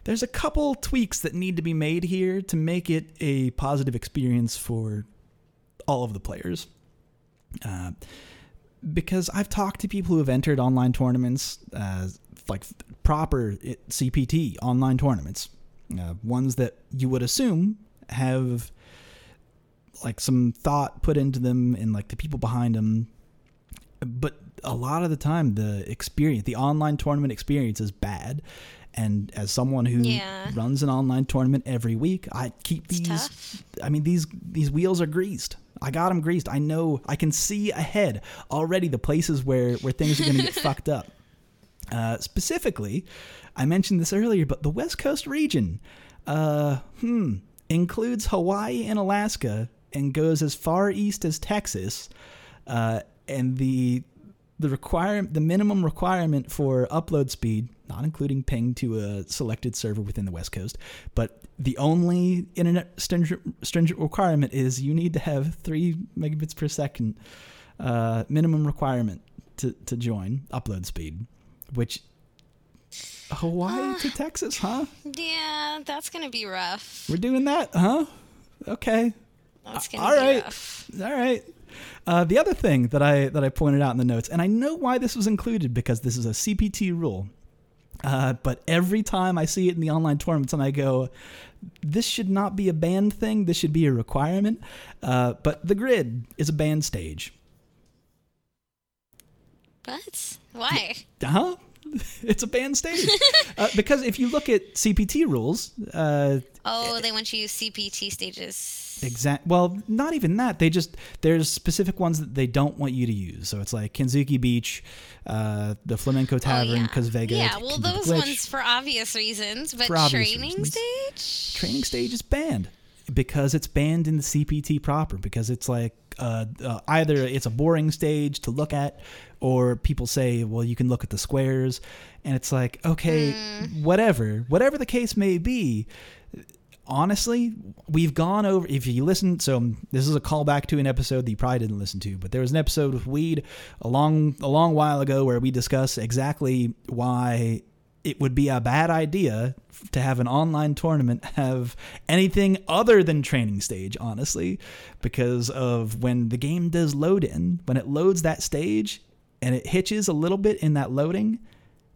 there's a couple tweaks that need to be made here to make it a positive experience for all of the players. Uh, because I've talked to people who have entered online tournaments, uh, like proper CPT online tournaments, uh, ones that you would assume have like some thought put into them and like the people behind them. But a lot of the time, the experience, the online tournament experience is bad. And as someone who Yeah. runs an online tournament every week, I keep It's these. tough. I mean, these these wheels are greased. I got them greased. I know. I can see ahead already the places where where things are going to get fucked up. Uh, specifically, I mentioned this earlier, but the West Coast region, uh, hmm, includes Hawaii and Alaska and goes as far east as Texas. Uh, and the the require the minimum requirement for upload speed, not including ping to a selected server within the West Coast, but the only internet stringent, stringent requirement is you need to have three megabits per second uh, minimum requirement to, to join upload speed, which Hawaii to Texas, huh? Yeah, that's gonna be rough. We're doing that, huh? Okay. That's gonna all be right. rough. All right. Uh, the other thing that I that I pointed out in the notes, and I know why this was included because this is a CPT rule. Uh, but every time I see it in the online tournaments, and I go, "This should not be a banned thing. This should be a requirement." Uh, but the grid is a banned stage. What? Why? Huh? It's a banned stage uh, because if you look at CPT rules, uh, Oh, they want you to use CPT stages. Exact. Well, not even that. They just there's specific ones that they don't want you to use. So it's like Kanzuki Beach, uh, the Flamenco Tavern, oh, yeah. Cause Vega. Yeah, well, those glitch. ones for obvious reasons, but For training reasons. stage. Training stage is banned because it's banned in the CPT proper. Because it's like uh, uh, either it's a boring stage to look at, or people say, well, you can look at the squares, and it's like, okay, Hmm. whatever, whatever the case may be. honestly, we've gone over. If you listen, so this is a callback to an episode that you probably didn't listen to, but there was an episode with Weed a long, a long while ago where we discuss exactly why it would be a bad idea to have an online tournament have anything other than training stage, honestly, because of when the game does load in, when it loads that stage and it hitches a little bit in that loading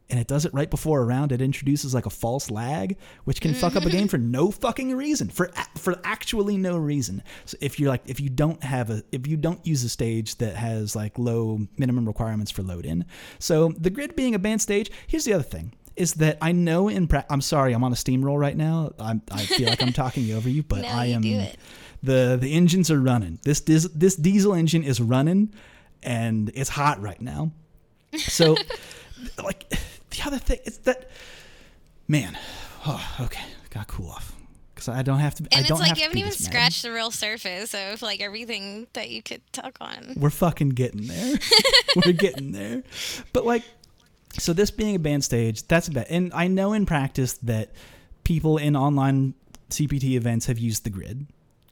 and it does it right before a round, it introduces like a false lag, which can fuck up a game mm-hmm. for no fucking reason, for for actually no reason. So if you're like, if you don't have a, if you don't use a stage that has like low minimum requirements for load in, so the grid being a banned stage. Here's the other thing: is that I know in pra- I'm sorry, I'm on a steamroll right now. I'm, I feel like I'm talking over you, but No, I am. The the engines are running. This dis- this diesel engine is running, and it's hot right now. So, like, the other thing is that, man, oh, okay, got cool off because I don't have to. I And don't it's like you haven't even scratched the real surface of like everything that you could talk on. We're fucking getting there. We're getting there. But like, so this being a banned stage, that's a bad. And I know in practice that people in online CPT events have used the grid,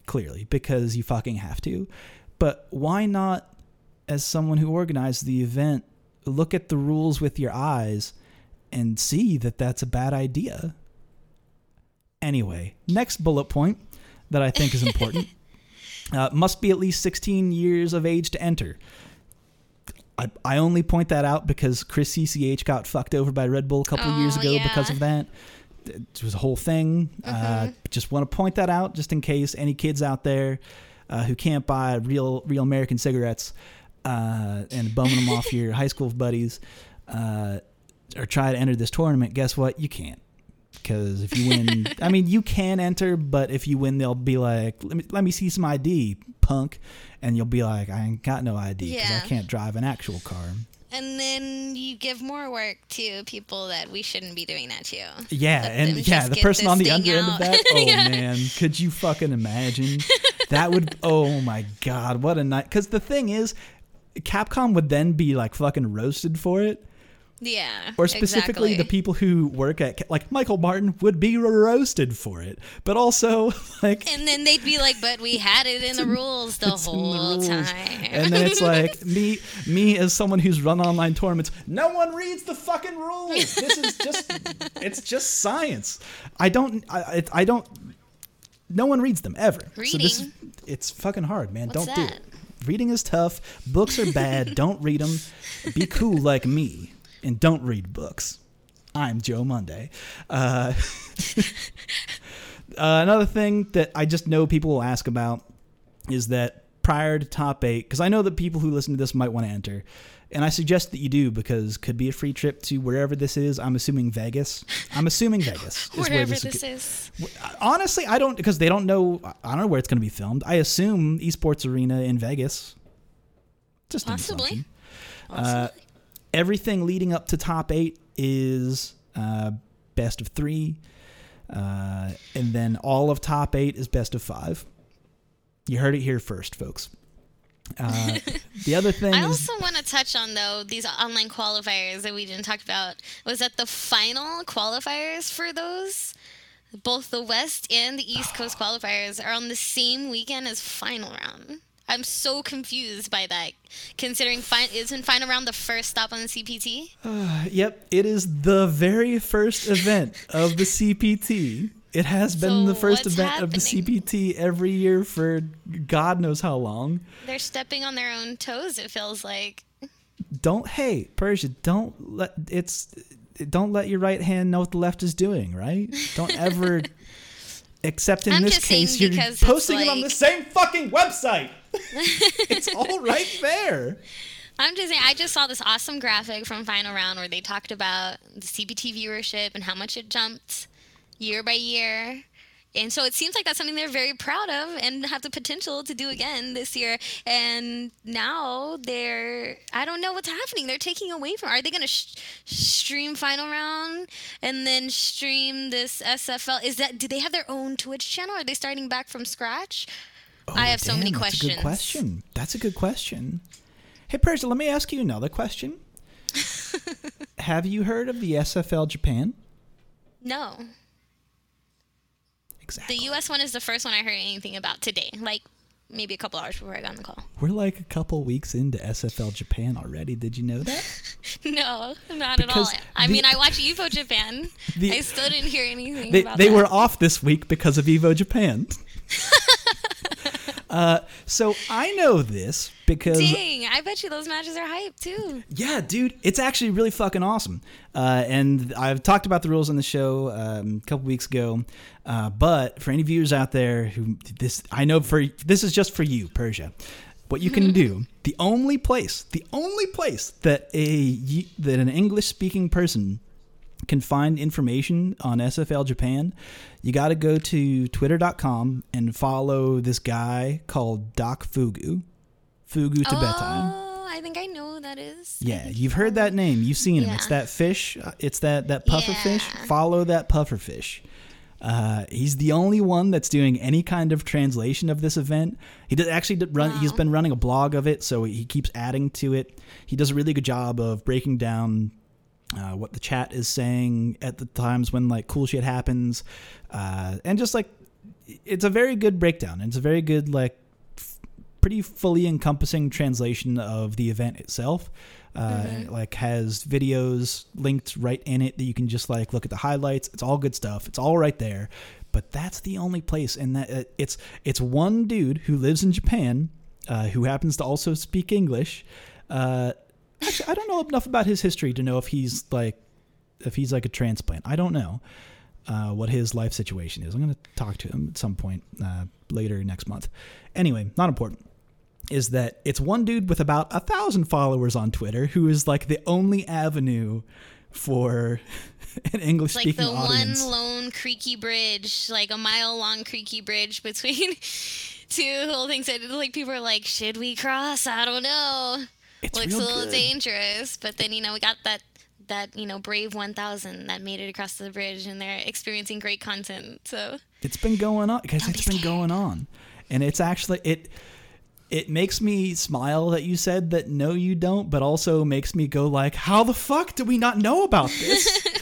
clearly, because you fucking have to. But why not, as someone who organized the event, look at the rules with your eyes and see that that's a bad idea? Anyway, next bullet point that I think is important. Uh, must be at least 16 years of age to enter. I, I only point that out because Chris CCH got fucked over by Red Bull a couple of years Oh, ago because of that. It was a whole thing. Uh, just want to point that out just in case any kids out there uh, who can't buy real real American cigarettes uh, and bumming them off your high school buddies. Uh, or try to enter this tournament, guess what? You can't. Because if you win, I mean, you can enter, but if you win, they'll be like, let me, let me see some ID, punk. And you'll be like, I ain't got no ID because Yeah. I can't drive an actual car. And then you give more work to people that we shouldn't be doing that to. Yeah, Let and yeah, the person on the under thing end of that. Oh Yeah. man, could you fucking imagine? That would. Oh my god, what a night! Because the thing is, Capcom would then be like fucking roasted for it, Yeah. or specifically the people who work at like Michael Martin would be roasted for it, but also like. And then they'd be like, "But we had it in the rules the in the whole rules. time." And then it's like me, me as someone who's run online tournaments. No one reads the fucking rules. This is just, it's just science. I don't, I, I don't. No one reads them ever. So this, Reading? it's fucking hard, man. What's don't do it. Reading is tough. Books are bad. don't read them. Be cool like me and don't read books. I'm Joe Monday. Uh, uh, another thing that I just know people will ask about is that prior to top eight, because I know that people who listen to this might want to enter, and I suggest that you do because could be a free trip to wherever this is. I'm assuming Vegas. I'm assuming Vegas is where Wherever this, this is. Honestly, I don't because they don't know. I don't know where it's going to be filmed. I assume Esports Arena in Vegas. Just Possibly. assumption. Uh, everything leading up to top eight is uh, best of three, uh, and then all of top eight is best of five. You heard it here first, folks. Uh, the other thing I is also want to touch on though these online qualifiers that we didn't talk about was that the final qualifiers for those both the West and the East Coast qualifiers are on the same weekend as final round. I'm so confused by that, considering fi- isn't final around the first stop on the CPT? Yep, it is the very first event of the CPT. It has been So the first event of the? CPT every year for God knows how long. They're stepping on their own toes. It feels like. Don't hey Persia, don't let it's don't let your right hand know what the left is doing, right? Don't ever except in I'm this case you're posting it on the same fucking website. it's all right there. I'm just saying, I just saw this awesome graphic from Final Round where they talked about the CPT viewership and how much it jumped year by year. And so it seems like that's something they're very proud of and have the potential to do again this year. And now they're, I don't know what's happening. They're taking away from, are they going to sh- stream Final Round and then stream this SFL? Is that, do they have their own Twitch channel? Are they starting back from scratch? I oh, have so many Damn, questions. That's a good question. That's a good question. Hey Persia, let me ask you another question. have you heard of the SFL Japan? No. Exactly. The U.S. one is the first one I heard anything about today, like maybe a couple hours before I got on the call. We're like a couple weeks into SFL Japan already. Did you know that? No, not at all. I the- mean, I watch Evo Japan. The- I still didn't hear anything They, they were off this week because of Evo Japan. Uh, so I know this because Dang, I bet you those matches are hype too. Yeah, dude, it's actually really fucking awesome. Uh, and I've talked about the rules on the show um, a couple weeks ago. Uh, but for any viewers out there who this, I know for this is just for you, Persia. What you can do, the only place, the only place that a that an English speaking person can find information on SFL Japan, you got to go to twitter.com and follow this guy called Doc Fugu. Fugu to bedtime. Oh, I think I know who that is. Yeah, you've heard that name. You've seen him. It's that fish. uh, It's that that puffer fish. Follow that puffer fish. Uh, he's the only one that's doing any kind of translation of this event. He did actually run. He's been running a blog of it, so he keeps adding to it. He does a really good job of breaking down uh, what the chat is saying at the times when like cool shit happens, uh, and just like it's a very good breakdown. It's a very good like f- pretty fully encompassing translation of the event itself. Uh, and it, like has videos linked right in it that you can just like look at the highlights. It's all good stuff. It's all right there. But that's the only place, and that uh, it's it's one dude who lives in Japan, uh, who happens to also speak English. Actually, I don't know enough about his history to know if he's like if he's like a transplant. I don't know uh, what his life situation is. I'm going to talk to him at some point uh, later next month. Anyway, not important. Is that it's one dude with about a thousand followers on Twitter who is like the only avenue for an English like speaking the one lone creaky bridge, like a mile long creaky bridge between two whole things. That, like people are like, should we cross? I don't know. It's Looks a little good. dangerous, but then you know we got that that you know brave 1000 that made it across the bridge and they're experiencing great content. So It's been going on because it's be been going on, and it's actually it. It makes me smile that you said that no, you don't, but also makes me go like, how the fuck do we not know about this?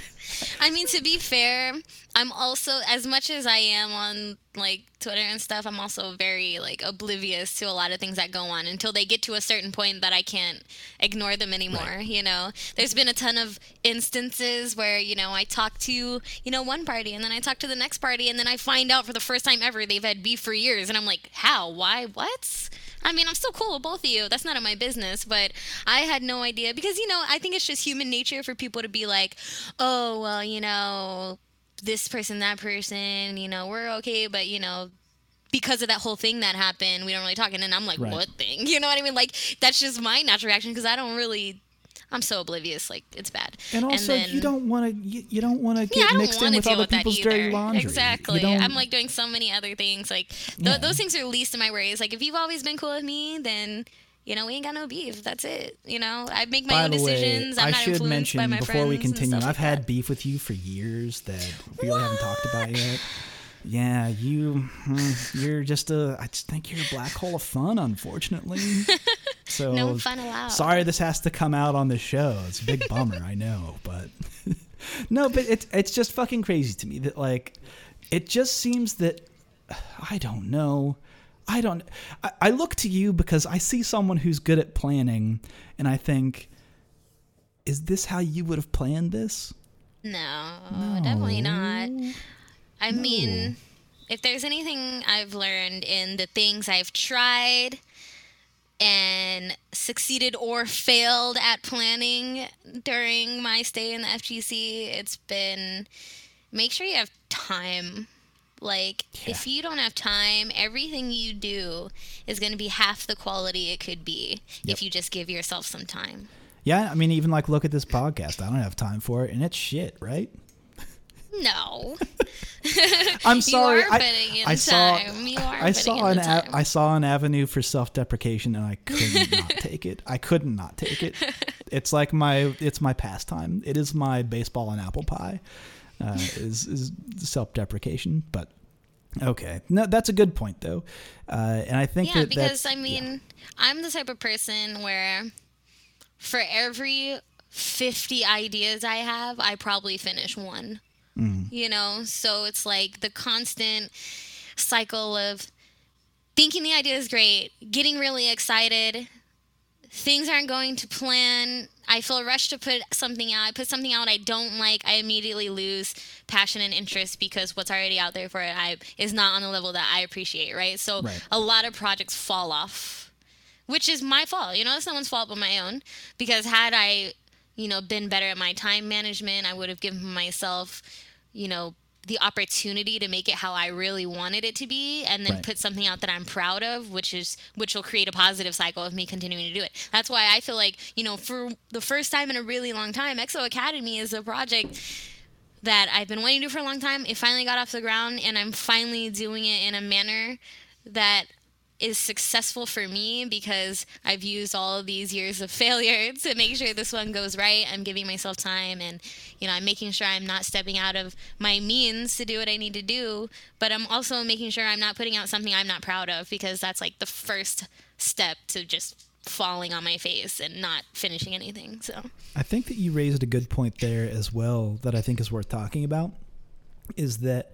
I mean, to be fair, I'm also as much as I am on like Twitter and stuff. I'm also very like oblivious to a lot of things that go on until they get to a certain point that I can't ignore them anymore. You know, there's been a ton of instances where you know I talk to you know one party and then I talk to the next party and then I find out for the first time ever they've had beef for years and I'm like, how? Why? What? I mean, I'm still cool with both of you. That's none of my business, but I had no idea because you know I think it's just human nature for people to be like, oh well, you know, this person, that person, you know, we're okay, but you know, because of that whole thing that happened, we don't really talk. And then I'm like, Right. what thing? You know what I mean? Like that's just my natural reaction because I don't really. I'm so oblivious, like it's bad. And also, then, you don't want to you, you don't want to get I don't mixed in want to with deal other with that people's dirty laundry. Exactly. I'm like doing so many other things. Like th- Yeah. those things are least of my worries. Like if you've always been cool with me, then you know we ain't got no beef. That's it. You know I make my By own the way, decisions. I'm I not should influenced mention by my before we continue, I've like had that. beef with you for years that we really haven't talked about yet. Yeah, you, hmm, you're just a. I just think you're a black hole of fun, unfortunately. So No fun allowed. Sorry, this has to come out on the show. It's a big bummer, I know, but no, but it's it's just fucking crazy to me that like it just seems that I don't know. I don't. I, I look to you because I see someone who's good at planning, and I think, is this how you would have planned this? No, definitely not. I mean, if there's anything I've learned in the things I've tried and succeeded or failed at planning during my stay in the FGC, it's been make sure you have time. Like, if you don't have time, everything you do is going to be half the quality it could be Yep. if you just give yourself some time. Yeah, I mean, even like look at this podcast. I don't have time for it, and it's shit, right? No. I'm sorry. You are I, in I saw. time. You are I saw in an the time. I saw an avenue for self-deprecation, and I couldn't not take it. I couldn't not take it. It's like my it's my pastime. It is my baseball and apple pie. Uh, is is self-deprecation, but okay. No, that's a good point though, uh, and I think Yeah, that because that's, I mean, I'm the type of person where for every 50 ideas I have, I probably finish one. Mm. You know, so it's like the constant cycle of thinking the idea is great, getting really excited, things aren't going to plan. I feel rushed to put something out. I put something out I don't like. I immediately lose passion and interest because what's already out there for it I, is not on the level that I appreciate, right? So Right. a lot of projects fall off, which is my fault. You know, it's someone's fault but my own. Because had I, you know, been better at my time management, I would have given myself, you know, the opportunity to make it how I really wanted it to be and then Right. put something out that I'm proud of which is which will create a positive cycle of me continuing to do it. That's why I feel like, you know, for the first time in a really long time, XO Academy is a project that I've been wanting to do for a long time. It finally got off the ground and I'm finally doing it in a manner that is successful for me because I've used all of these years of failure to make sure this one goes right. I'm giving myself time and you know, I'm making sure I'm not stepping out of my means to do what I need to do, but I'm also making sure I'm not putting out something I'm not proud of because that's like the first step to just falling on my face and not finishing anything. So, I think that you raised a good point there as well that I think is worth talking about is that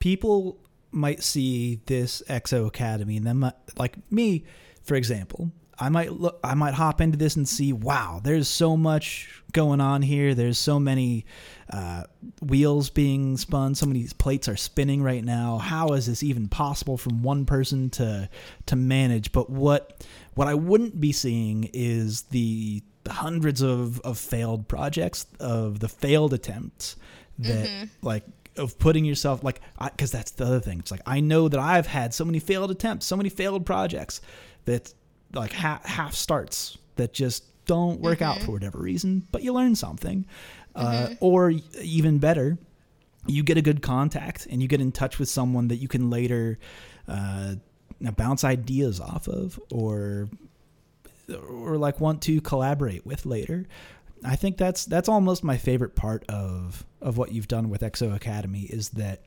people might see this XO Academy and then like me, for example, I might look I might hop into this and see, wow, there's so much going on here. There's so many uh, wheels being spun, so many plates are spinning right now. How is this even possible from one person to to manage? But what what I wouldn't be seeing is the hundreds of, of failed projects, of the failed attempts that like of putting yourself like because that's the other thing. It's like I know that I've had so many failed attempts, so many failed projects that like half half starts that just don't work out for whatever reason, but you learn something. Uh, or even better, you get a good contact and you get in touch with someone that you can later uh, bounce ideas off of or or like want to collaborate with later. I think that's that's almost my favorite part of of what you've done with XO Academy is that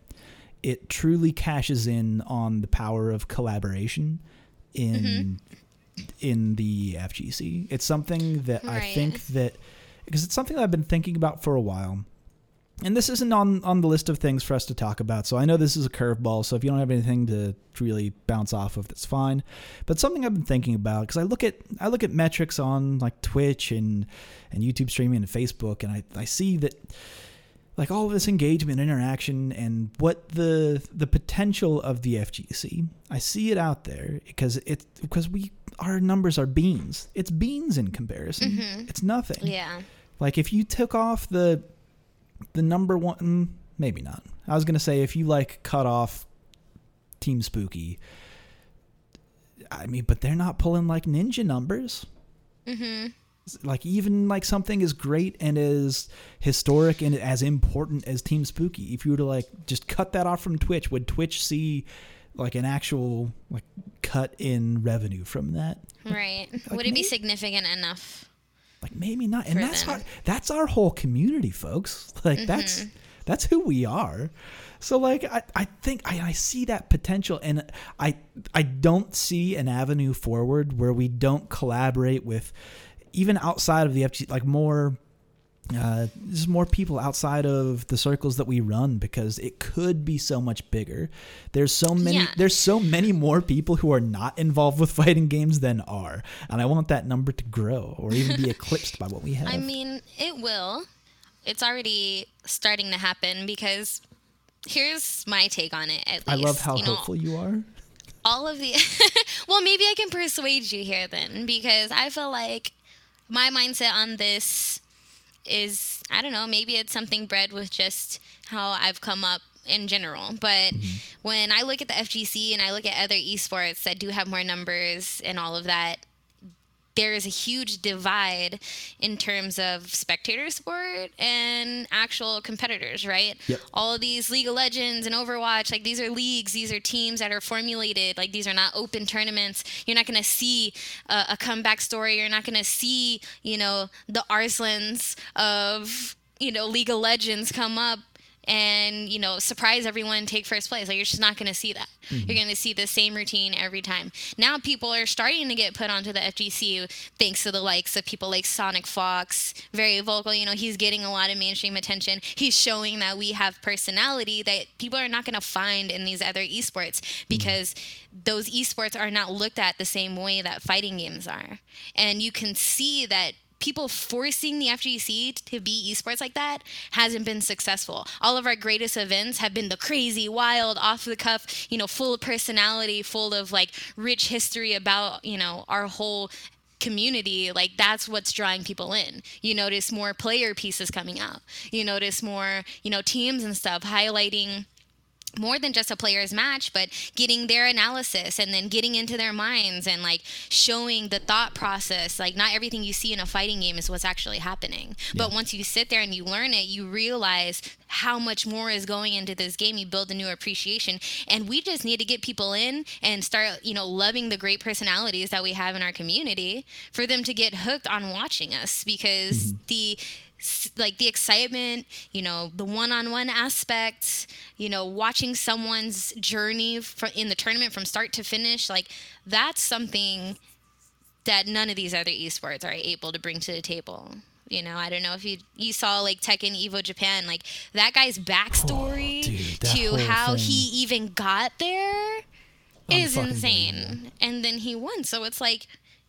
it truly cashes in on the power of collaboration in mm-hmm. in the FGC. It's something that I think that because it's something that I've been thinking about for a while. And this isn't on, on the list of things for us to talk about. So I know this is a curveball. So if you don't have anything to really bounce off of, that's fine. But something I've been thinking about because I look at I look at metrics on like Twitch and and YouTube streaming and Facebook, and I, I see that like all of this engagement, interaction, and what the the potential of the FGC. I see it out there because it because we our numbers are beans. It's beans in comparison. Mm-hmm. It's nothing. Yeah. Like if you took off the the number one, mm, maybe not. I was gonna say if you like cut off Team Spooky. I mean, but they're not pulling like ninja numbers. Mm-hmm. Like even like something as great and as historic and as important as Team Spooky. If you were to like just cut that off from Twitch, would Twitch see like an actual like cut in revenue from that? Right. Would it be significant enough? Like maybe not. And that's them. our that's our whole community folks. Like that's mm-hmm. that's who we are. So like i, I think I, I see that potential and i i don't see an avenue forward where we don't collaborate with even outside of the FG, like more uh, there's more people outside of the circles that we run because it could be so much bigger. There's so many. Yeah. There's so many more people who are not involved with fighting games than are, and I want that number to grow or even be eclipsed by what we have. I mean, it will. It's already starting to happen because here's my take on it. At least I love how you know, hopeful you are. all of the well maybe i can persuade you here then because i feel like my mindset on this is i don't know maybe it's something bred with just how i've come up in general. But mm-hmm. when i look at the fgc and i look at other esports that do have more numbers and all of that there is a huge divide in terms of spectator sport and actual competitors, right? Yep. All of these League of Legends and Overwatch, like these are leagues, these are teams that are formulated, like these are not open tournaments. You're not going to see a, a comeback story. You're not going to see, you know, the Arslans of, you know, League of Legends come up and you know surprise everyone and take first place. Like you're just not going to see that. You're mm-hmm. going to see the same routine every time. Now people are starting to get put onto the fgc thanks to the likes of people like SonicFox very vocal. You know he's getting a lot of mainstream attention. He's showing that we have personality that people are not going to find in these other esports mm-hmm. because those esports are not looked at the same way that fighting games are. And you can see that people forcing the FGC to be esports like that hasn't been successful. All of our greatest events have been the crazy, wild, off the cuff, you know, full of personality, full of like rich history about, you know, our whole community. Like that's what's drawing people in. You notice more player pieces coming out. You notice more you know teams and stuff highlighting more than just a player's match, but getting their analysis and then getting into their minds and like showing the thought process. Like, not everything you see in a fighting game is what's actually happening. But once you sit there and you learn it, you realize how much more is going into this game. You build a new appreciation. And we just need to get people in and start, you know, loving the great personalities that we have in our community for them to get hooked on watching us because mm-hmm. the s- like the excitement, you know, the one-on-one aspect, you know, watching someone's journey fr- in the tournament from start to finish, like that's something that none of these other esports are able to bring to the table. You know, I don't know if you you saw like Tekken Evo Japan, like that guy's backstory Oh, dude, to how thing. he even got there is insane. believable. And then he won. So it's like,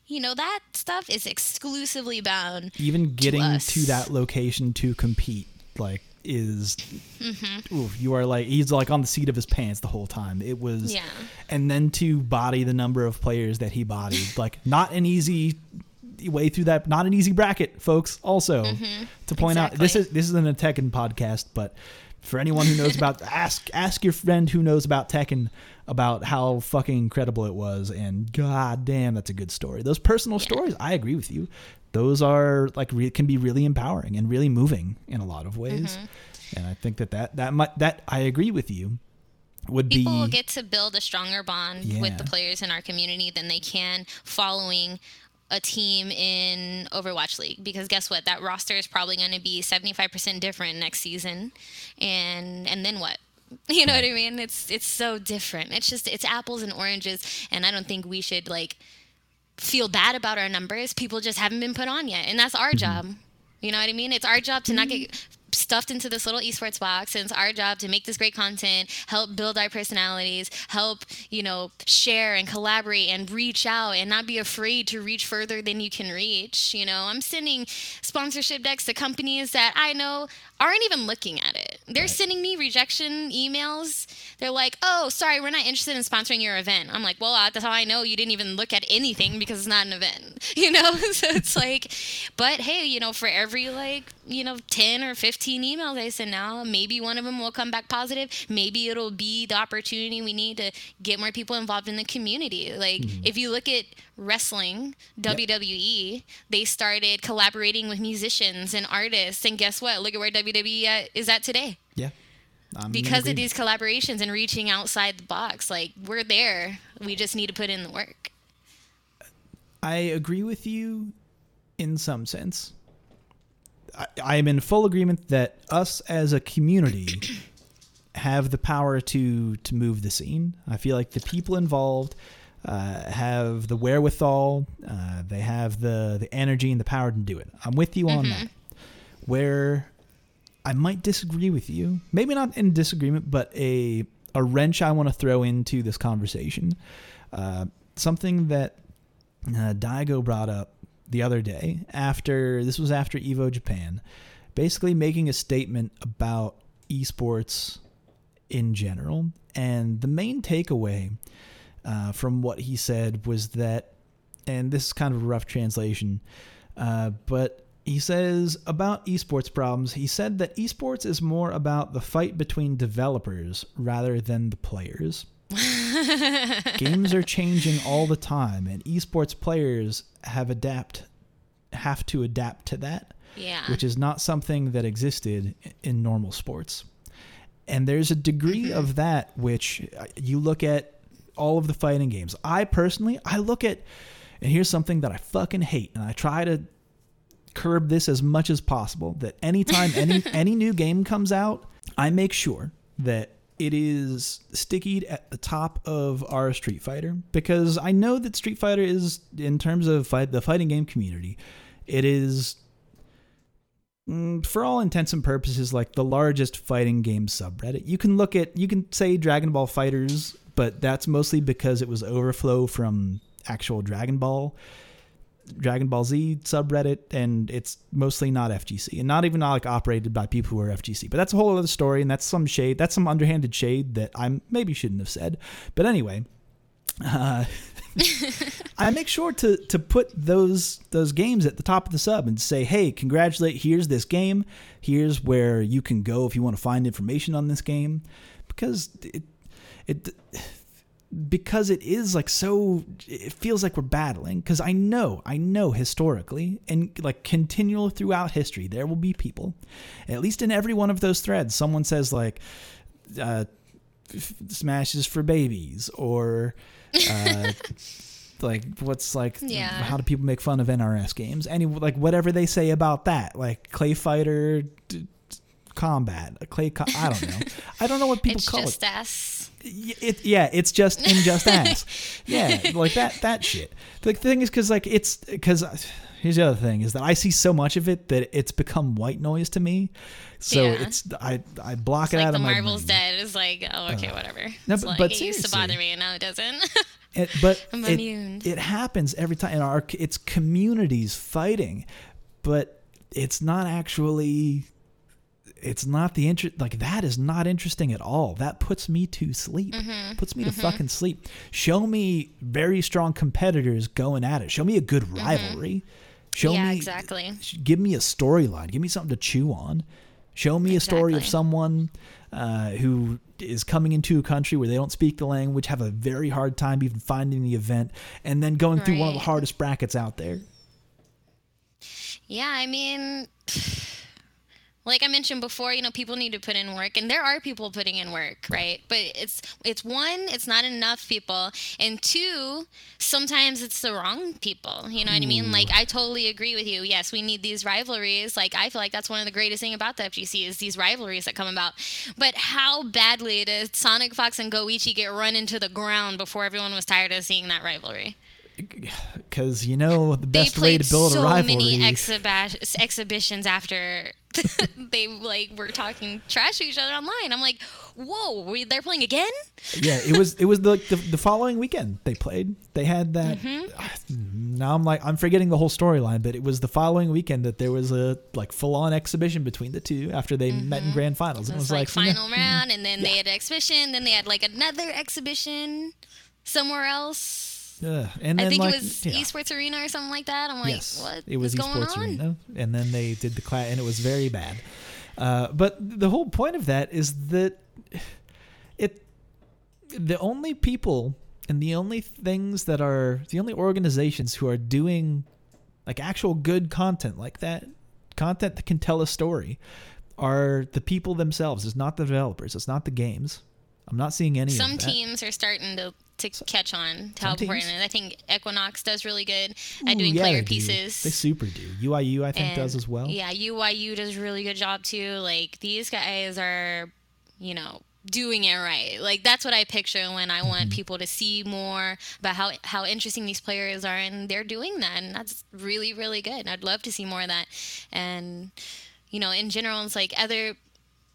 you know, that stuff is exclusively bound Even getting us. to that location to compete, like, is Mm-hmm. oof, you are like he's like on the seat of his pants the whole time. It was, Yeah. and then to body the number of players that he bodied, like not an easy way through that, not an easy bracket, folks. Also, to point out, this Mm-hmm. Is this isn't a Tekken podcast, but For anyone who knows about ask ask your friend who knows about Tekken about how fucking incredible it was and god damn that's a good story. Those personal stories, I agree with you. Those are like re- can be really empowering and really moving in a lot of ways. Mm-hmm. And I think that that that might, that I agree with you would People be will get to build a stronger bond with the players in our community than they can following a team in Overwatch League because guess what? That roster is probably going to be 75% different next season. And and then what? You know what I mean? It's it's so different. It's just it's apples and oranges and I don't think we should like feel bad about our numbers. People just haven't been put on yet and that's our mm-hmm. job. You know what I mean? It's our job to not get mm-hmm. Stuffed into this little esports box and it's our job to make this great content help build our personalities help you know share and collaborate and reach out and not be afraid to reach further than you can reach you know? I'm sending sponsorship decks to companies that i know aren't even looking at it. They're sending me rejection emails. They're like oh sorry we're not interested in sponsoring your event. I'm like well that's how i know you didn't even look at anything because it's not an event. You know? So it's like but hey you know for every like you know 10 or 15 emails. I send now maybe one of them will come back positive. Maybe it'll be the opportunity we need to get more people involved in the community. Like mm-hmm. if you look at wrestling wwe they started collaborating with musicians and artists and guess what? Look at where wwe at- uh, is at today. Yeah. I'm because of these collaborations and reaching outside the box like we're there. We just need to put in the work. I agree with you in some sense. I, am in full agreement that us as a community have the power to to move the scene. I feel like the people involved uh, have the wherewithal, uh, they have the the energy and the power to do it. I'm with you on that. Where I might disagree with you, maybe not in disagreement, but a a wrench I want to throw into this conversation. Uh, something that uh, Daigo brought up the other day after this was after Evo Japan, basically making a statement about esports in general. And the main takeaway uh, from what he said was that, and this is kind of a rough translation, uh, but he says about esports problems, he said that esports is more about the fight between developers rather than the players. Games are changing all the time, and esports players have adapt have to adapt to that, yeah which is not something that existed in normal sports. And there's a degree of that which uh, you look at all of the fighting games. I personally, I look at, and here's something that I fucking hate, and I try to curb this as much as possible. That anytime any any new game comes out, I make sure that it is stickied at the top of our Street Fighter because I know that Street Fighter is, in terms of fight, the fighting game community, it is mm, for all intents and purposes like the largest fighting game subreddit. You can look at you can say Dragon Ball FighterZ, but that's mostly because it was overflow from actual Dragon Ball. Dragon Ball Z subreddit, and it's mostly not FGC, and not even like operated by people who are FGC. But that's a whole other story, and that's some shade. That's some underhanded shade that I maybe shouldn't have said. But anyway, uh, I make sure to to put those those games at the top of the sub and say, hey, congratulate. Here's this game. Here's where you can go if you want to find information on this game, because it it because it is like so it feels like we're battling because i know i know historically and like continual throughout history there will be people at least in every one of those threads someone says like uh f- smashes for babies or uh like what's like Yeah. how do people make fun of nrs games? Any like whatever they say about that like clay fighter d- combat a clay co- i don't know. I don't know what people it's call it. just us. Y- it, yeah, it's just in just ass. Yeah, like that that shit. The thing is, because like it's because uh, here's the other thing is that I see so much of it that it's become white noise to me. So Yeah. it's I I block It's it like out the of my Marvel's dead is like, oh, okay, uh, whatever. No, but- like, but it used to bother me, and now it doesn't. It, but I'm it, immune. it happens every time in our it's communities fighting, but it's not actually. It's not the interest like that is not interesting at all. That puts me to sleep. Mm-hmm. Puts me to fucking sleep. Show me very strong competitors going at it. Show me a good rivalry. Show Mm-hmm. yeah, me exactly. give me a storyline. Give me something to chew on. Show me a story of someone uh, who is coming into a country where they don't speak the language, have a very hard time even finding the event, and then going through one of the hardest brackets out there. Yeah, I mean, like I mentioned before, you know, people need to put in work, and there are people putting in work, right? But it's it's one, it's not enough people, and two, sometimes it's the wrong people. You know what I mean? Hmm. Like I totally agree with you. Yes, we need these rivalries. Like I feel like that's one of the greatest thing about the FGC is these rivalries that come about. But how badly did SonicFox and Goichi get run into the ground before everyone was tired of seeing that rivalry? Because you know the best way to build so a rivalry. So many exhibi- exhibitions after they like were talking trash to each other online. I'm like, whoa, we, they're playing again? yeah, it was it was the, the the following weekend they played. They had that. Mm-hmm. Now I'm like I'm forgetting the whole storyline, but it was the following weekend that there was a like full on exhibition between the two after they met in grand finals. It was, it was like, like, final round, and then they had an exhibition, then they had like another exhibition somewhere else. Ugh. and then I think like it was yeah. Esports Arena or something like that. I'm like, yes, what it was esports on? arena, and then they did the class, and it was very bad. Uh, but the whole point of that is that it the only people and the only things that are the only organizations who are doing like actual good content like that content that can tell a story are the people themselves it's not the developers it's not the games i'm not seeing any Some of that. teams are starting to, to catch on to how important it is. I think Equinox does really good Ooh, at doing yeah, player they do. pieces. they super do UYU i think And, does as well Yeah, UYU does a really good job too. Like these guys are, you know, doing it right. Like that's what I picture when I Mm-hmm. want people to see more about how how interesting these players are, and they're doing that, and that's really really good. And I'd love to see more of that. And you know, in general, it's like other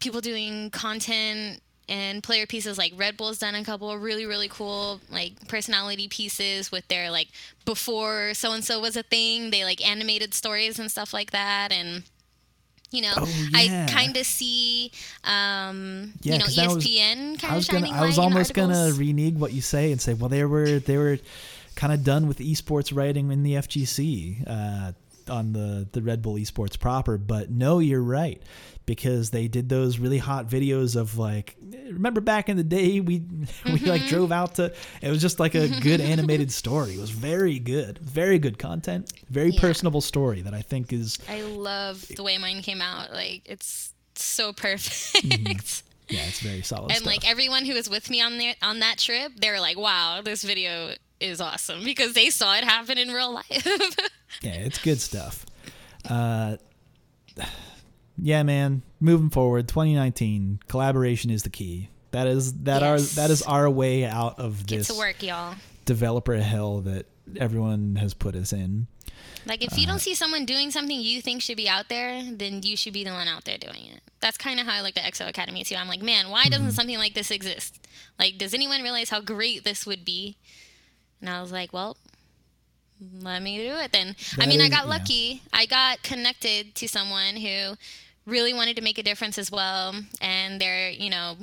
people doing content and player pieces like Red Bull's done a couple of really really cool like personality pieces with their like before so and so was a thing they like animated stories and stuff like that and you know Oh, yeah. I kind of see um Yeah, you know ESPN kind of was gonna, shining I was almost gonna articles. renege what you say and say, well, they were they were kind of done with esports writing in the FGC uh, on the the Red Bull esports proper, but no, you're right because they did those really hot videos of like remember back in the day we we Mm-hmm. like drove out to it was just like a good animated story it was very good very good content very Yeah. personable story that i think is I love the way mine came out like it's so perfect yeah it's very solid and stuff. like everyone who was with me on there on that trip they were like wow this video is awesome because they saw it happen in real life yeah, it's good stuff. Uh, yeah, man. Moving forward, 2019 collaboration is the key. That is that Yes. are that is our way out of get this to work y'all developer hell that everyone has put us in. Like if you don't see someone doing something you think should be out there, then you should be the one out there doing it. That's kind of how I look at XO Academy too. I'm like, man, why doesn't Mm-hmm. something like this exist? Like, does anyone realize how great this would be? And I was like, well, let me do it then. I That mean, I is- got yeah. lucky. I got connected to someone who really wanted to make a difference as well, and they're, you know,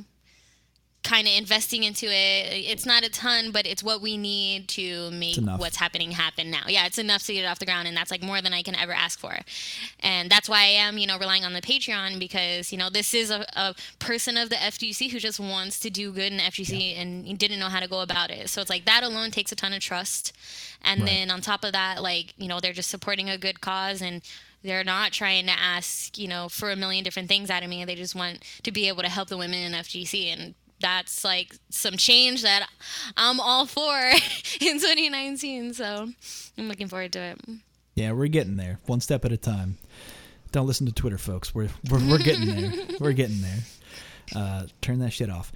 kind of investing into it. It's not a ton, but it's what we need to make what's happening happen now. Yeah, it's enough to get it off the ground, and that's like more than I can ever ask for. And that's why I am, you know, relying on the Patreon because you know this is a, a person of the FGC who just wants to do good in FGC and didn't know how to go about it. So it's like that alone takes a ton of trust. And Right. then on top of that, like you know, they're just supporting a good cause and. They're not trying to ask, you know, for a million different things out of me. They just want to be able to help the women in FGC, and that's like some change that I'm all for in 2019. So I'm looking forward to it. Yeah, we're getting there, one step at a time. Don't listen to Twitter, folks. We're we're, we're getting there. We're getting there. Uh, turn that shit off.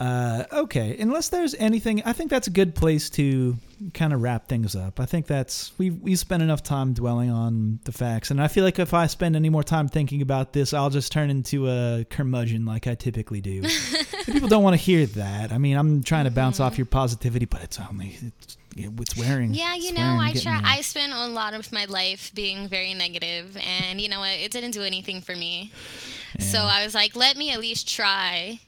Uh, okay, unless there's anything, I think that's a good place to kind of wrap things up. I think that's we we spent enough time dwelling on the facts, and I feel like if I spend any more time thinking about this, I'll just turn into a curmudgeon like I typically do. People don't want to hear that. I mean, I'm trying to bounce off your positivity, but it's only it's, it's wearing. Yeah, you know, wearing, I try. I spent a lot of my life being very negative, and you know what? It didn't do anything for me. So I was like, let me at least try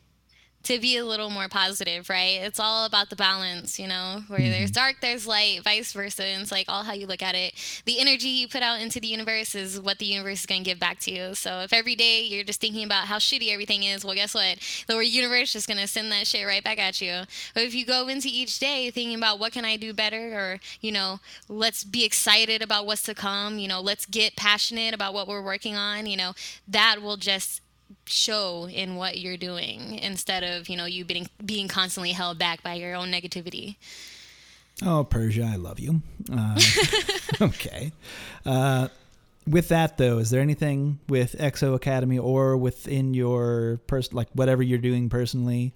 to be a little more positive, right? It's all about the balance, you know, where mm-hmm. there's dark, there's light, vice versa. And it's like all how you look at it. The energy you put out into the universe is what the universe is going to give back to you. So if every day you're just thinking about how shitty everything is, well, guess what? The universe is going to send that shit right back at you. But if you go into each day thinking about what can I do better or, you know, let's be excited about what's to come, you know, let's get passionate about what we're working on, you know, that will just show in what you're doing instead of you know you being being constantly held back by your own negativity. Oh persia i love you. Uh, okay. Uh, with that though is there anything with xo academy or within your person like whatever you're doing personally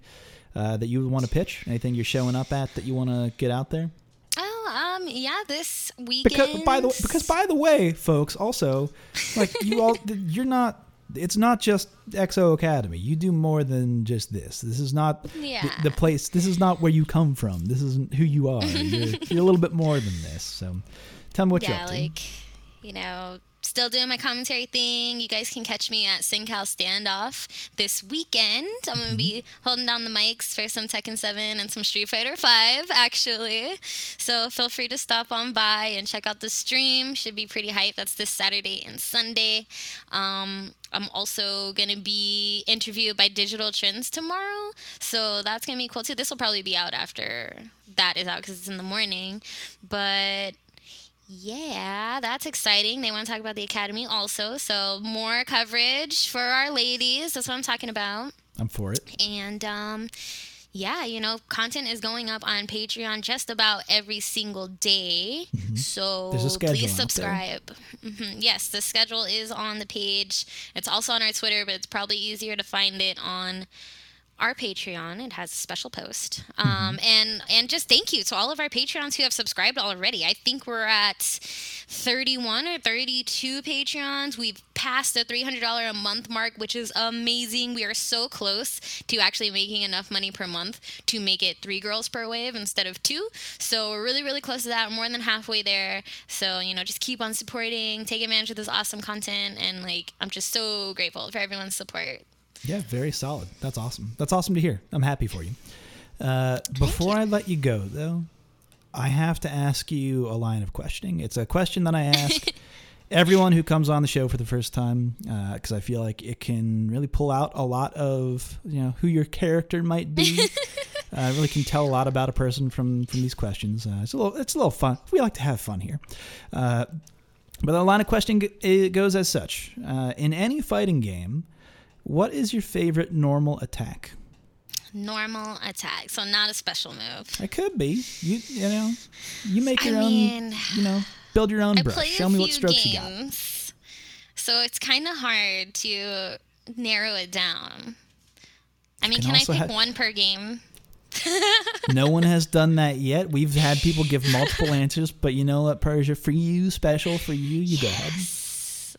uh, that you want to pitch? Anything you're showing up at that you want to get out there? Oh um yeah this weekend because by the because by the way folks also like you all you're not it's not just XO Academy. You do more than just this. This is not yeah. the, the, place. This is not where you come from. This isn't who you are. You're, you're a little bit more than this. So, tell me what yeah, you're up to. like you know, still doing my commentary thing. You guys can catch me at SoCal Standoff this weekend. I'm gonna mm-hmm. be holding down the mics for some Tekken 7 and some Street Fighter 5, actually. So feel free to stop on by and check out the stream. Should be pretty hype. That's this Saturday and Sunday. Um, I'm also going to be interviewed by Digital Trends tomorrow. So that's going to be cool too. This will probably be out after that is out because it's in the morning. But yeah, that's exciting. They want to talk about the Academy also. So more coverage for our ladies. That's what I'm talking about. I'm for it. And um, yeah, you know, content is going up on Patreon just about every single day. Mm-hmm. So please subscribe. Mm-hmm. Yes, the schedule is on the page. It's also on our Twitter, but it's probably easier to find it on our Patreon. It has a special post. Um, mm-hmm. and and just thank you to all of our Patreons who have subscribed already. I think we're at 31 or 32 Patreons. We've passed the $300 a month mark, which is amazing. We are so close to actually making enough money per month to make it three girls per wave instead of two. So we're really, really close to that. More than halfway there. So, you know, just keep on supporting, take advantage of this awesome content. And like, I'm just so grateful for everyone's support. Yeah, very solid. That's awesome. That's awesome to hear. I'm happy for you. Uh, before you. I let you go, though, I have to ask you a line of questioning. It's a question that I ask everyone who comes on the show for the first time because uh, I feel like it can really pull out a lot of you know who your character might be. uh, really can tell a lot about a person from from these questions. Uh, it's a little it's a little fun. We like to have fun here. Uh, but the line of questioning it goes as such: uh, in any fighting game what is your favorite normal attack? Normal attack, so not a special move. It could be. You you know, you make your I own. Mean, you know, build your own I brush. Show me what strokes games, you got. So it's kind of hard to narrow it down. I mean, can, can I pick one per game? no one has done that yet. We've had people give multiple answers, but you know what, Persia, for you, special for you, you yes. go ahead.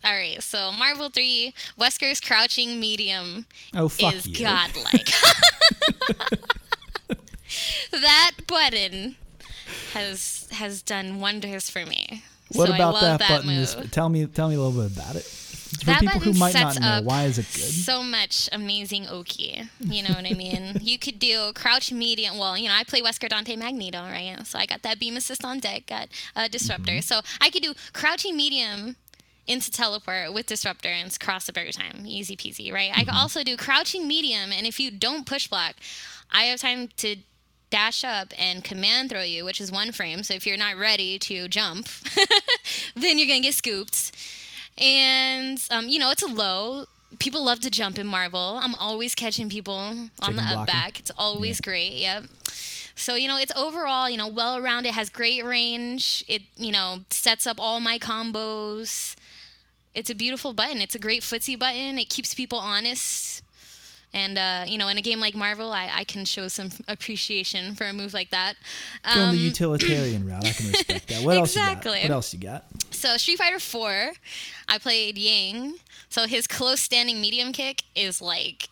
All right, so Marvel 3, Wesker's crouching medium oh, is you. godlike. that button has has done wonders for me. What so about that, that, button? Is, tell me tell me a little bit about it. For that people who might not know, why is it good? So much amazing Oki. You know what I mean? you could do crouch medium. Well, you know, I play Wesker Dante Magneto, right? So I got that beam assist on deck, got a disruptor. Mm-hmm. So I could do crouching medium into teleport with disruptor and cross up every time. Easy peasy, right? Mm-hmm. I can also do crouching medium, and if you don't push block, I have time to dash up and command throw you, which is one frame. So if you're not ready to jump, then you're gonna get scooped. And um, you know it's a low. People love to jump in Marvel. I'm always catching people on Chicken the up back. It's always yeah. great. Yep. So, you know, it's overall, you know, well rounded, has great range. It, you know, sets up all my combos it's a beautiful button. It's a great footsie button. It keeps people honest. And uh, you know, in a game like Marvel, I, I can show some appreciation for a move like that. Um, Going the utilitarian route, I can respect that. What exactly. else you got? What else you got? So Street Fighter Four, I played Yang. So his close standing medium kick is like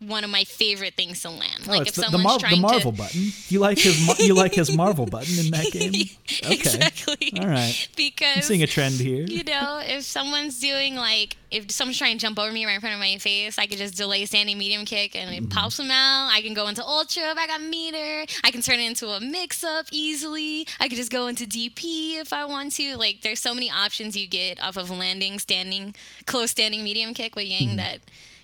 one of my favorite things to land. Oh, like if the, the, someone's Mar- trying the Marvel to button. You like his Mar- you like his Marvel button in that game? Okay. exactly. All right. I'm because seeing a trend here. you know, if someone's doing like, if someone's trying to jump over me right in front of my face, I could just delay standing medium kick and Mm-hmm. it pops them out. I can go into ultra if I got meter. I can turn it into a mix up easily. I could just go into DP if I want to. Like, there's so many options you get off of landing, standing, close standing medium kick with Mm-hmm. Yang that,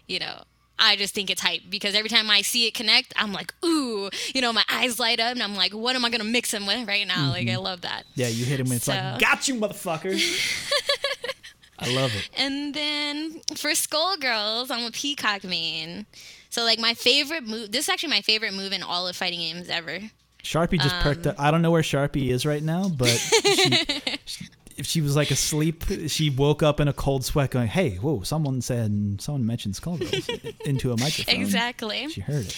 you know, I just think it's hype because every time I see it connect, I'm like, ooh, you know, my eyes light up and I'm like, what am I gonna mix him with right now? Like, I love that. Yeah, you hit him. and It's like, got you, motherfucker. I love it. And then for Skullgirls, I'm a Peacock main. So like my favorite move. This is actually my favorite move in all of fighting games ever. Sharpie just perked Um, up. I don't know where Sharpie is right now, but she, she, if she was like asleep, she woke up in a cold sweat, going, "Hey, whoa! Someone said someone mentioned Skullgirls into a microphone." Exactly. She heard it.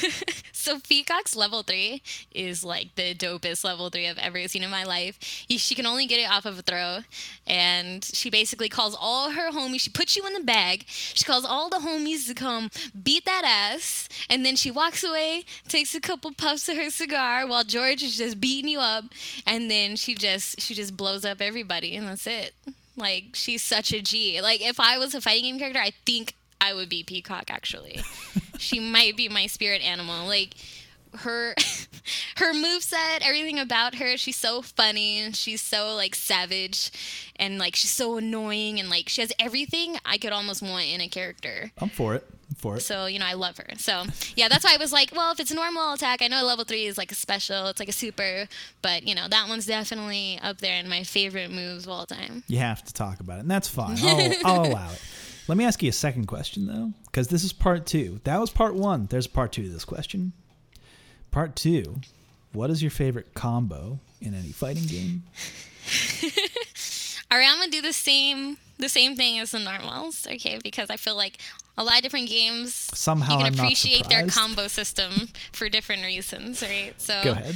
So Peacock's level three is like the dopest level three I've ever seen in my life. She can only get it off of a throw, and she basically calls all her homies. She puts you in the bag. She calls all the homies to come beat that ass, and then she walks away, takes a couple puffs of her cigar while George is just beating you up, and then she just she just blows up everybody, and that's it. Like she's such a G. Like if I was a fighting game character, I think I would be Peacock actually. she might be my spirit animal. Like her her moveset, everything about her, she's so funny and she's so like savage and like she's so annoying and like she has everything I could almost want in a character. I'm for it. I'm for it. So, you know, I love her. So, yeah, that's why I was like, well, if it's a normal attack, I know level three is like a special, it's like a super, but, you know, that one's definitely up there in my favorite moves of all time. You have to talk about it, and that's fine. I'll, I'll allow it. Let me ask you a second question though, because this is part two. That was part one. There's part two to this question. Part two. What is your favorite combo in any fighting game? All right, I'm gonna do the same the same thing as the normals, okay? Because I feel like a lot of different games Somehow you can I'm appreciate their combo system for different reasons, right? So Go ahead.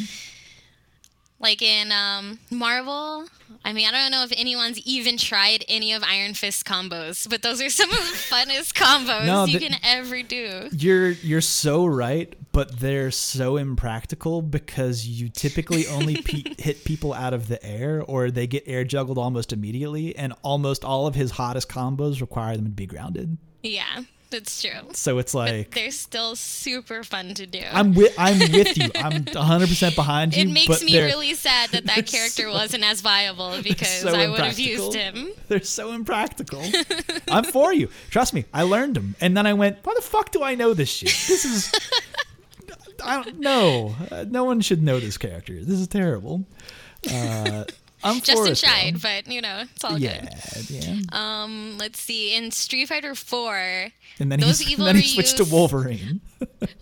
Like in um, Marvel, I mean, I don't know if anyone's even tried any of Iron Fist combos, but those are some of the funnest combos No, you the- can ever do. You're you're so right, but they're so impractical because you typically only pe- hit people out of the air, or they get air juggled almost immediately, and almost all of his hottest combos require them to be grounded. Yeah, that's true. So it's like They're still super fun to do. I'm with I'm with you. I'm 100 percent behind you. it makes but me really sad that that character so- wasn't as viable because so I would have used him. They're so impractical. I'm for you. Trust me. I learned them, and then I went, "Why the fuck do I know this shit? This is." I don't know. Uh, no one should know this character. This is terrible. Uh, I'm Justin. Scheid, but you know, it's all Yeah, good. yeah. Um, let's see. In Street Fighter Four, And then those evil then he switched to Wolverine.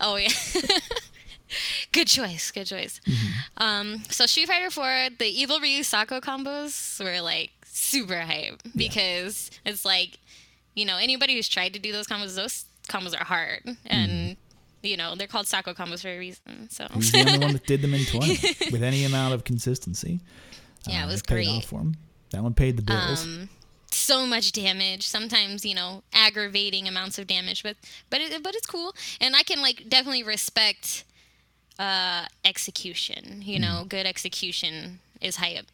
Oh yeah. good choice. Good choice. Mm-hmm. Um, so Street Fighter 4, the evil Ryu Sako combos were like super hype because it's like, you know, anybody who's tried to do those combos, those combos are hard, and Mm-hmm. you know they're called Sako combos for a reason. So He's the only one that did them in 20 with any amount of consistency. Yeah, Uh, it was paid great. off for him. That one paid the bills. Um, so much damage. Sometimes you know aggravating amounts of damage, but but it, but it's cool, and I can like definitely respect uh, execution. You know, good execution is hype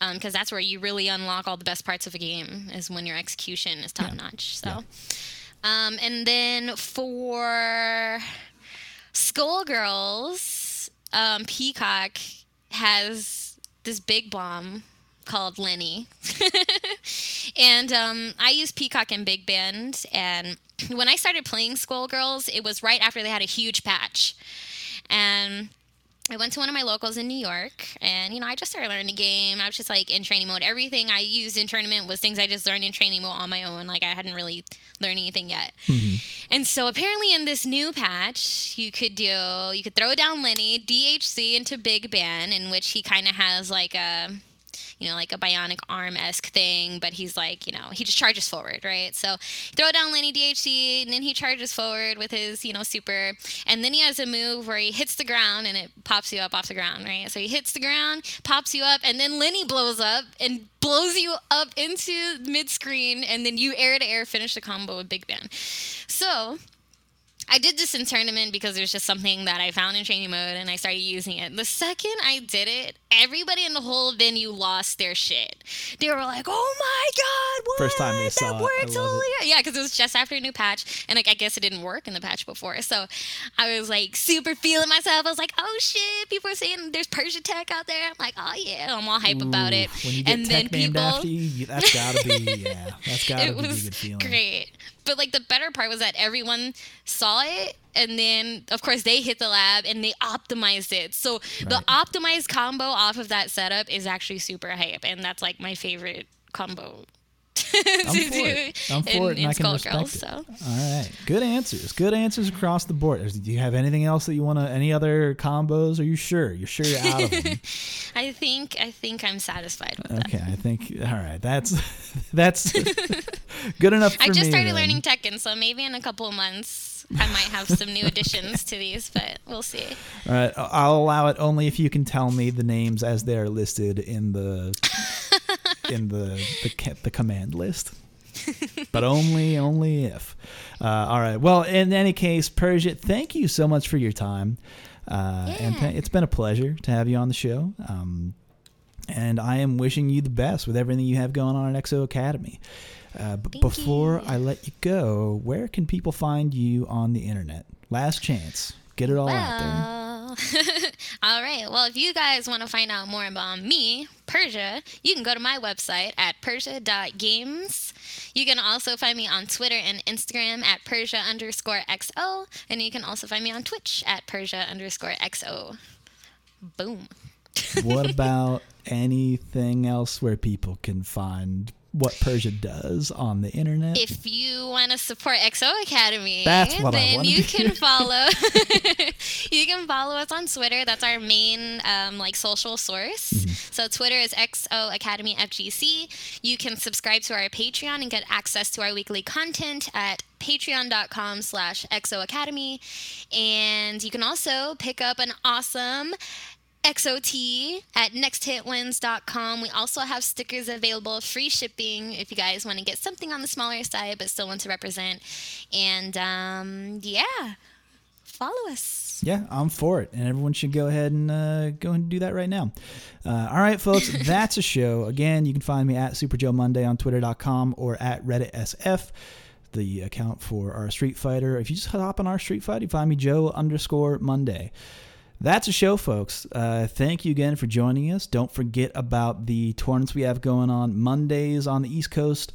Um because that's where you really unlock all the best parts of a game is when your execution is top notch. So, um, and then for Skullgirls, um, Peacock has this big bomb called Lenny. and um, I use Peacock and Big Band. And when I started playing Skullgirls, it was right after they had a huge patch. And I went to one of my locals in New York, and you know, I just started learning the game. I was just like in training mode. Everything I used in tournament was things I just learned in training mode on my own. Like I hadn't really learned anything yet. Mm-hmm. And so apparently in this new patch, you could do you could throw down Lenny DHC into Big Band, in which he kind of has like a you know, like a bionic arm esque thing, but he's like, you know, he just charges forward, right? So throw down Lenny DHC, and then he charges forward with his, you know, super, and then he has a move where he hits the ground and it pops you up off the ground, right? So he hits the ground, pops you up, and then Lenny blows up and blows you up into mid screen, and then you air to air finish the combo with Big Band. So I did this in tournament because there's just something that I found in training mode and I started using it. The second I did it, everybody in the whole venue lost their shit. They were like, "Oh my god, what? First time they that saw it. I works love only yeah, because it was just after a new patch, and like I guess it didn't work in the patch before. So I was like super feeling myself. I was like, oh shit, people are saying there's Persia Tech out there. I'm like, oh yeah, I'm all hype about it. When you get and tech then people, you, that's gotta be yeah, that's gotta it be a was good feeling. great. But like the better part was that everyone saw it, and then of course they hit the lab and they optimized it. So the optimized combo off of that setup is actually super hype, and that's like my favorite combo. to I'm for do it. I'm for in, it, and in I can respect it. So All right, good answers. Good answers across the board. Do you have anything else that you want to? Any other combos? Are you sure? You're sure you're out of them? I think I think I'm satisfied with that. Okay, I think. All right, that's that's good enough for I just me, started then. learning Tekken, so maybe in a couple of months I might have some new additions to these, but we'll see. All right, I'll allow it only if you can tell me the names as they are listed in the in the the, the command list. but only only if. Uh, all right. Well, in any case, Persia, thank you so much for your time. Uh, And Yeah. th- it's been a pleasure to have you on the show. Um, and I am wishing you the best with everything you have going on at XO Academy. Uh, but Thank before you. I let you go, where can people find you on the internet? Last chance. Get it all out there. All right. Well, if you guys want to find out more about me, Persia, you can go to my website at persia.games. You can also find me on Twitter and Instagram at Persia underscore XO. And you can also find me on Twitch at Persia underscore XO. Boom. what about anything else where people can find what Persia does on the internet? If you want to support XO Academy, That's what I then wanted you can follow. you can follow us on Twitter. That's our main um, like social source. Mm-hmm. So Twitter is XO Academy FGC. You can subscribe to our Patreon and get access to our weekly content at patreon.com slash XO Academy. And you can also pick up an awesome XOT at nexthitwins.com. We also have stickers available, free shipping if you guys want to get something on the smaller side but still want to represent. And um, yeah, follow us. Yeah, I'm for it, and everyone should go ahead and uh, go and do that right now. Uh, all right, folks, that's a show. Again, you can find me at Super Joe Monday on Twitter.com or at Reddit SF, the account for our Street Fighter. If you just hop on our Street Fighter, you find me Joe underscore Monday. That's a show, folks. Uh, thank you again for joining us. Don't forget about the tournaments we have going on Mondays on the East Coast,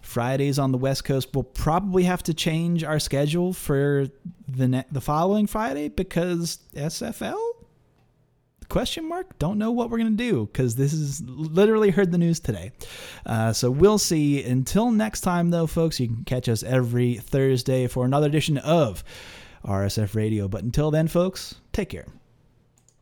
Fridays on the West Coast. We'll probably have to change our schedule for the ne- the following Friday because SFL question mark don't know what we're gonna do because this is literally heard the news today uh, so we'll see until next time though folks you can catch us every thursday for another edition of rsf radio but until then folks take care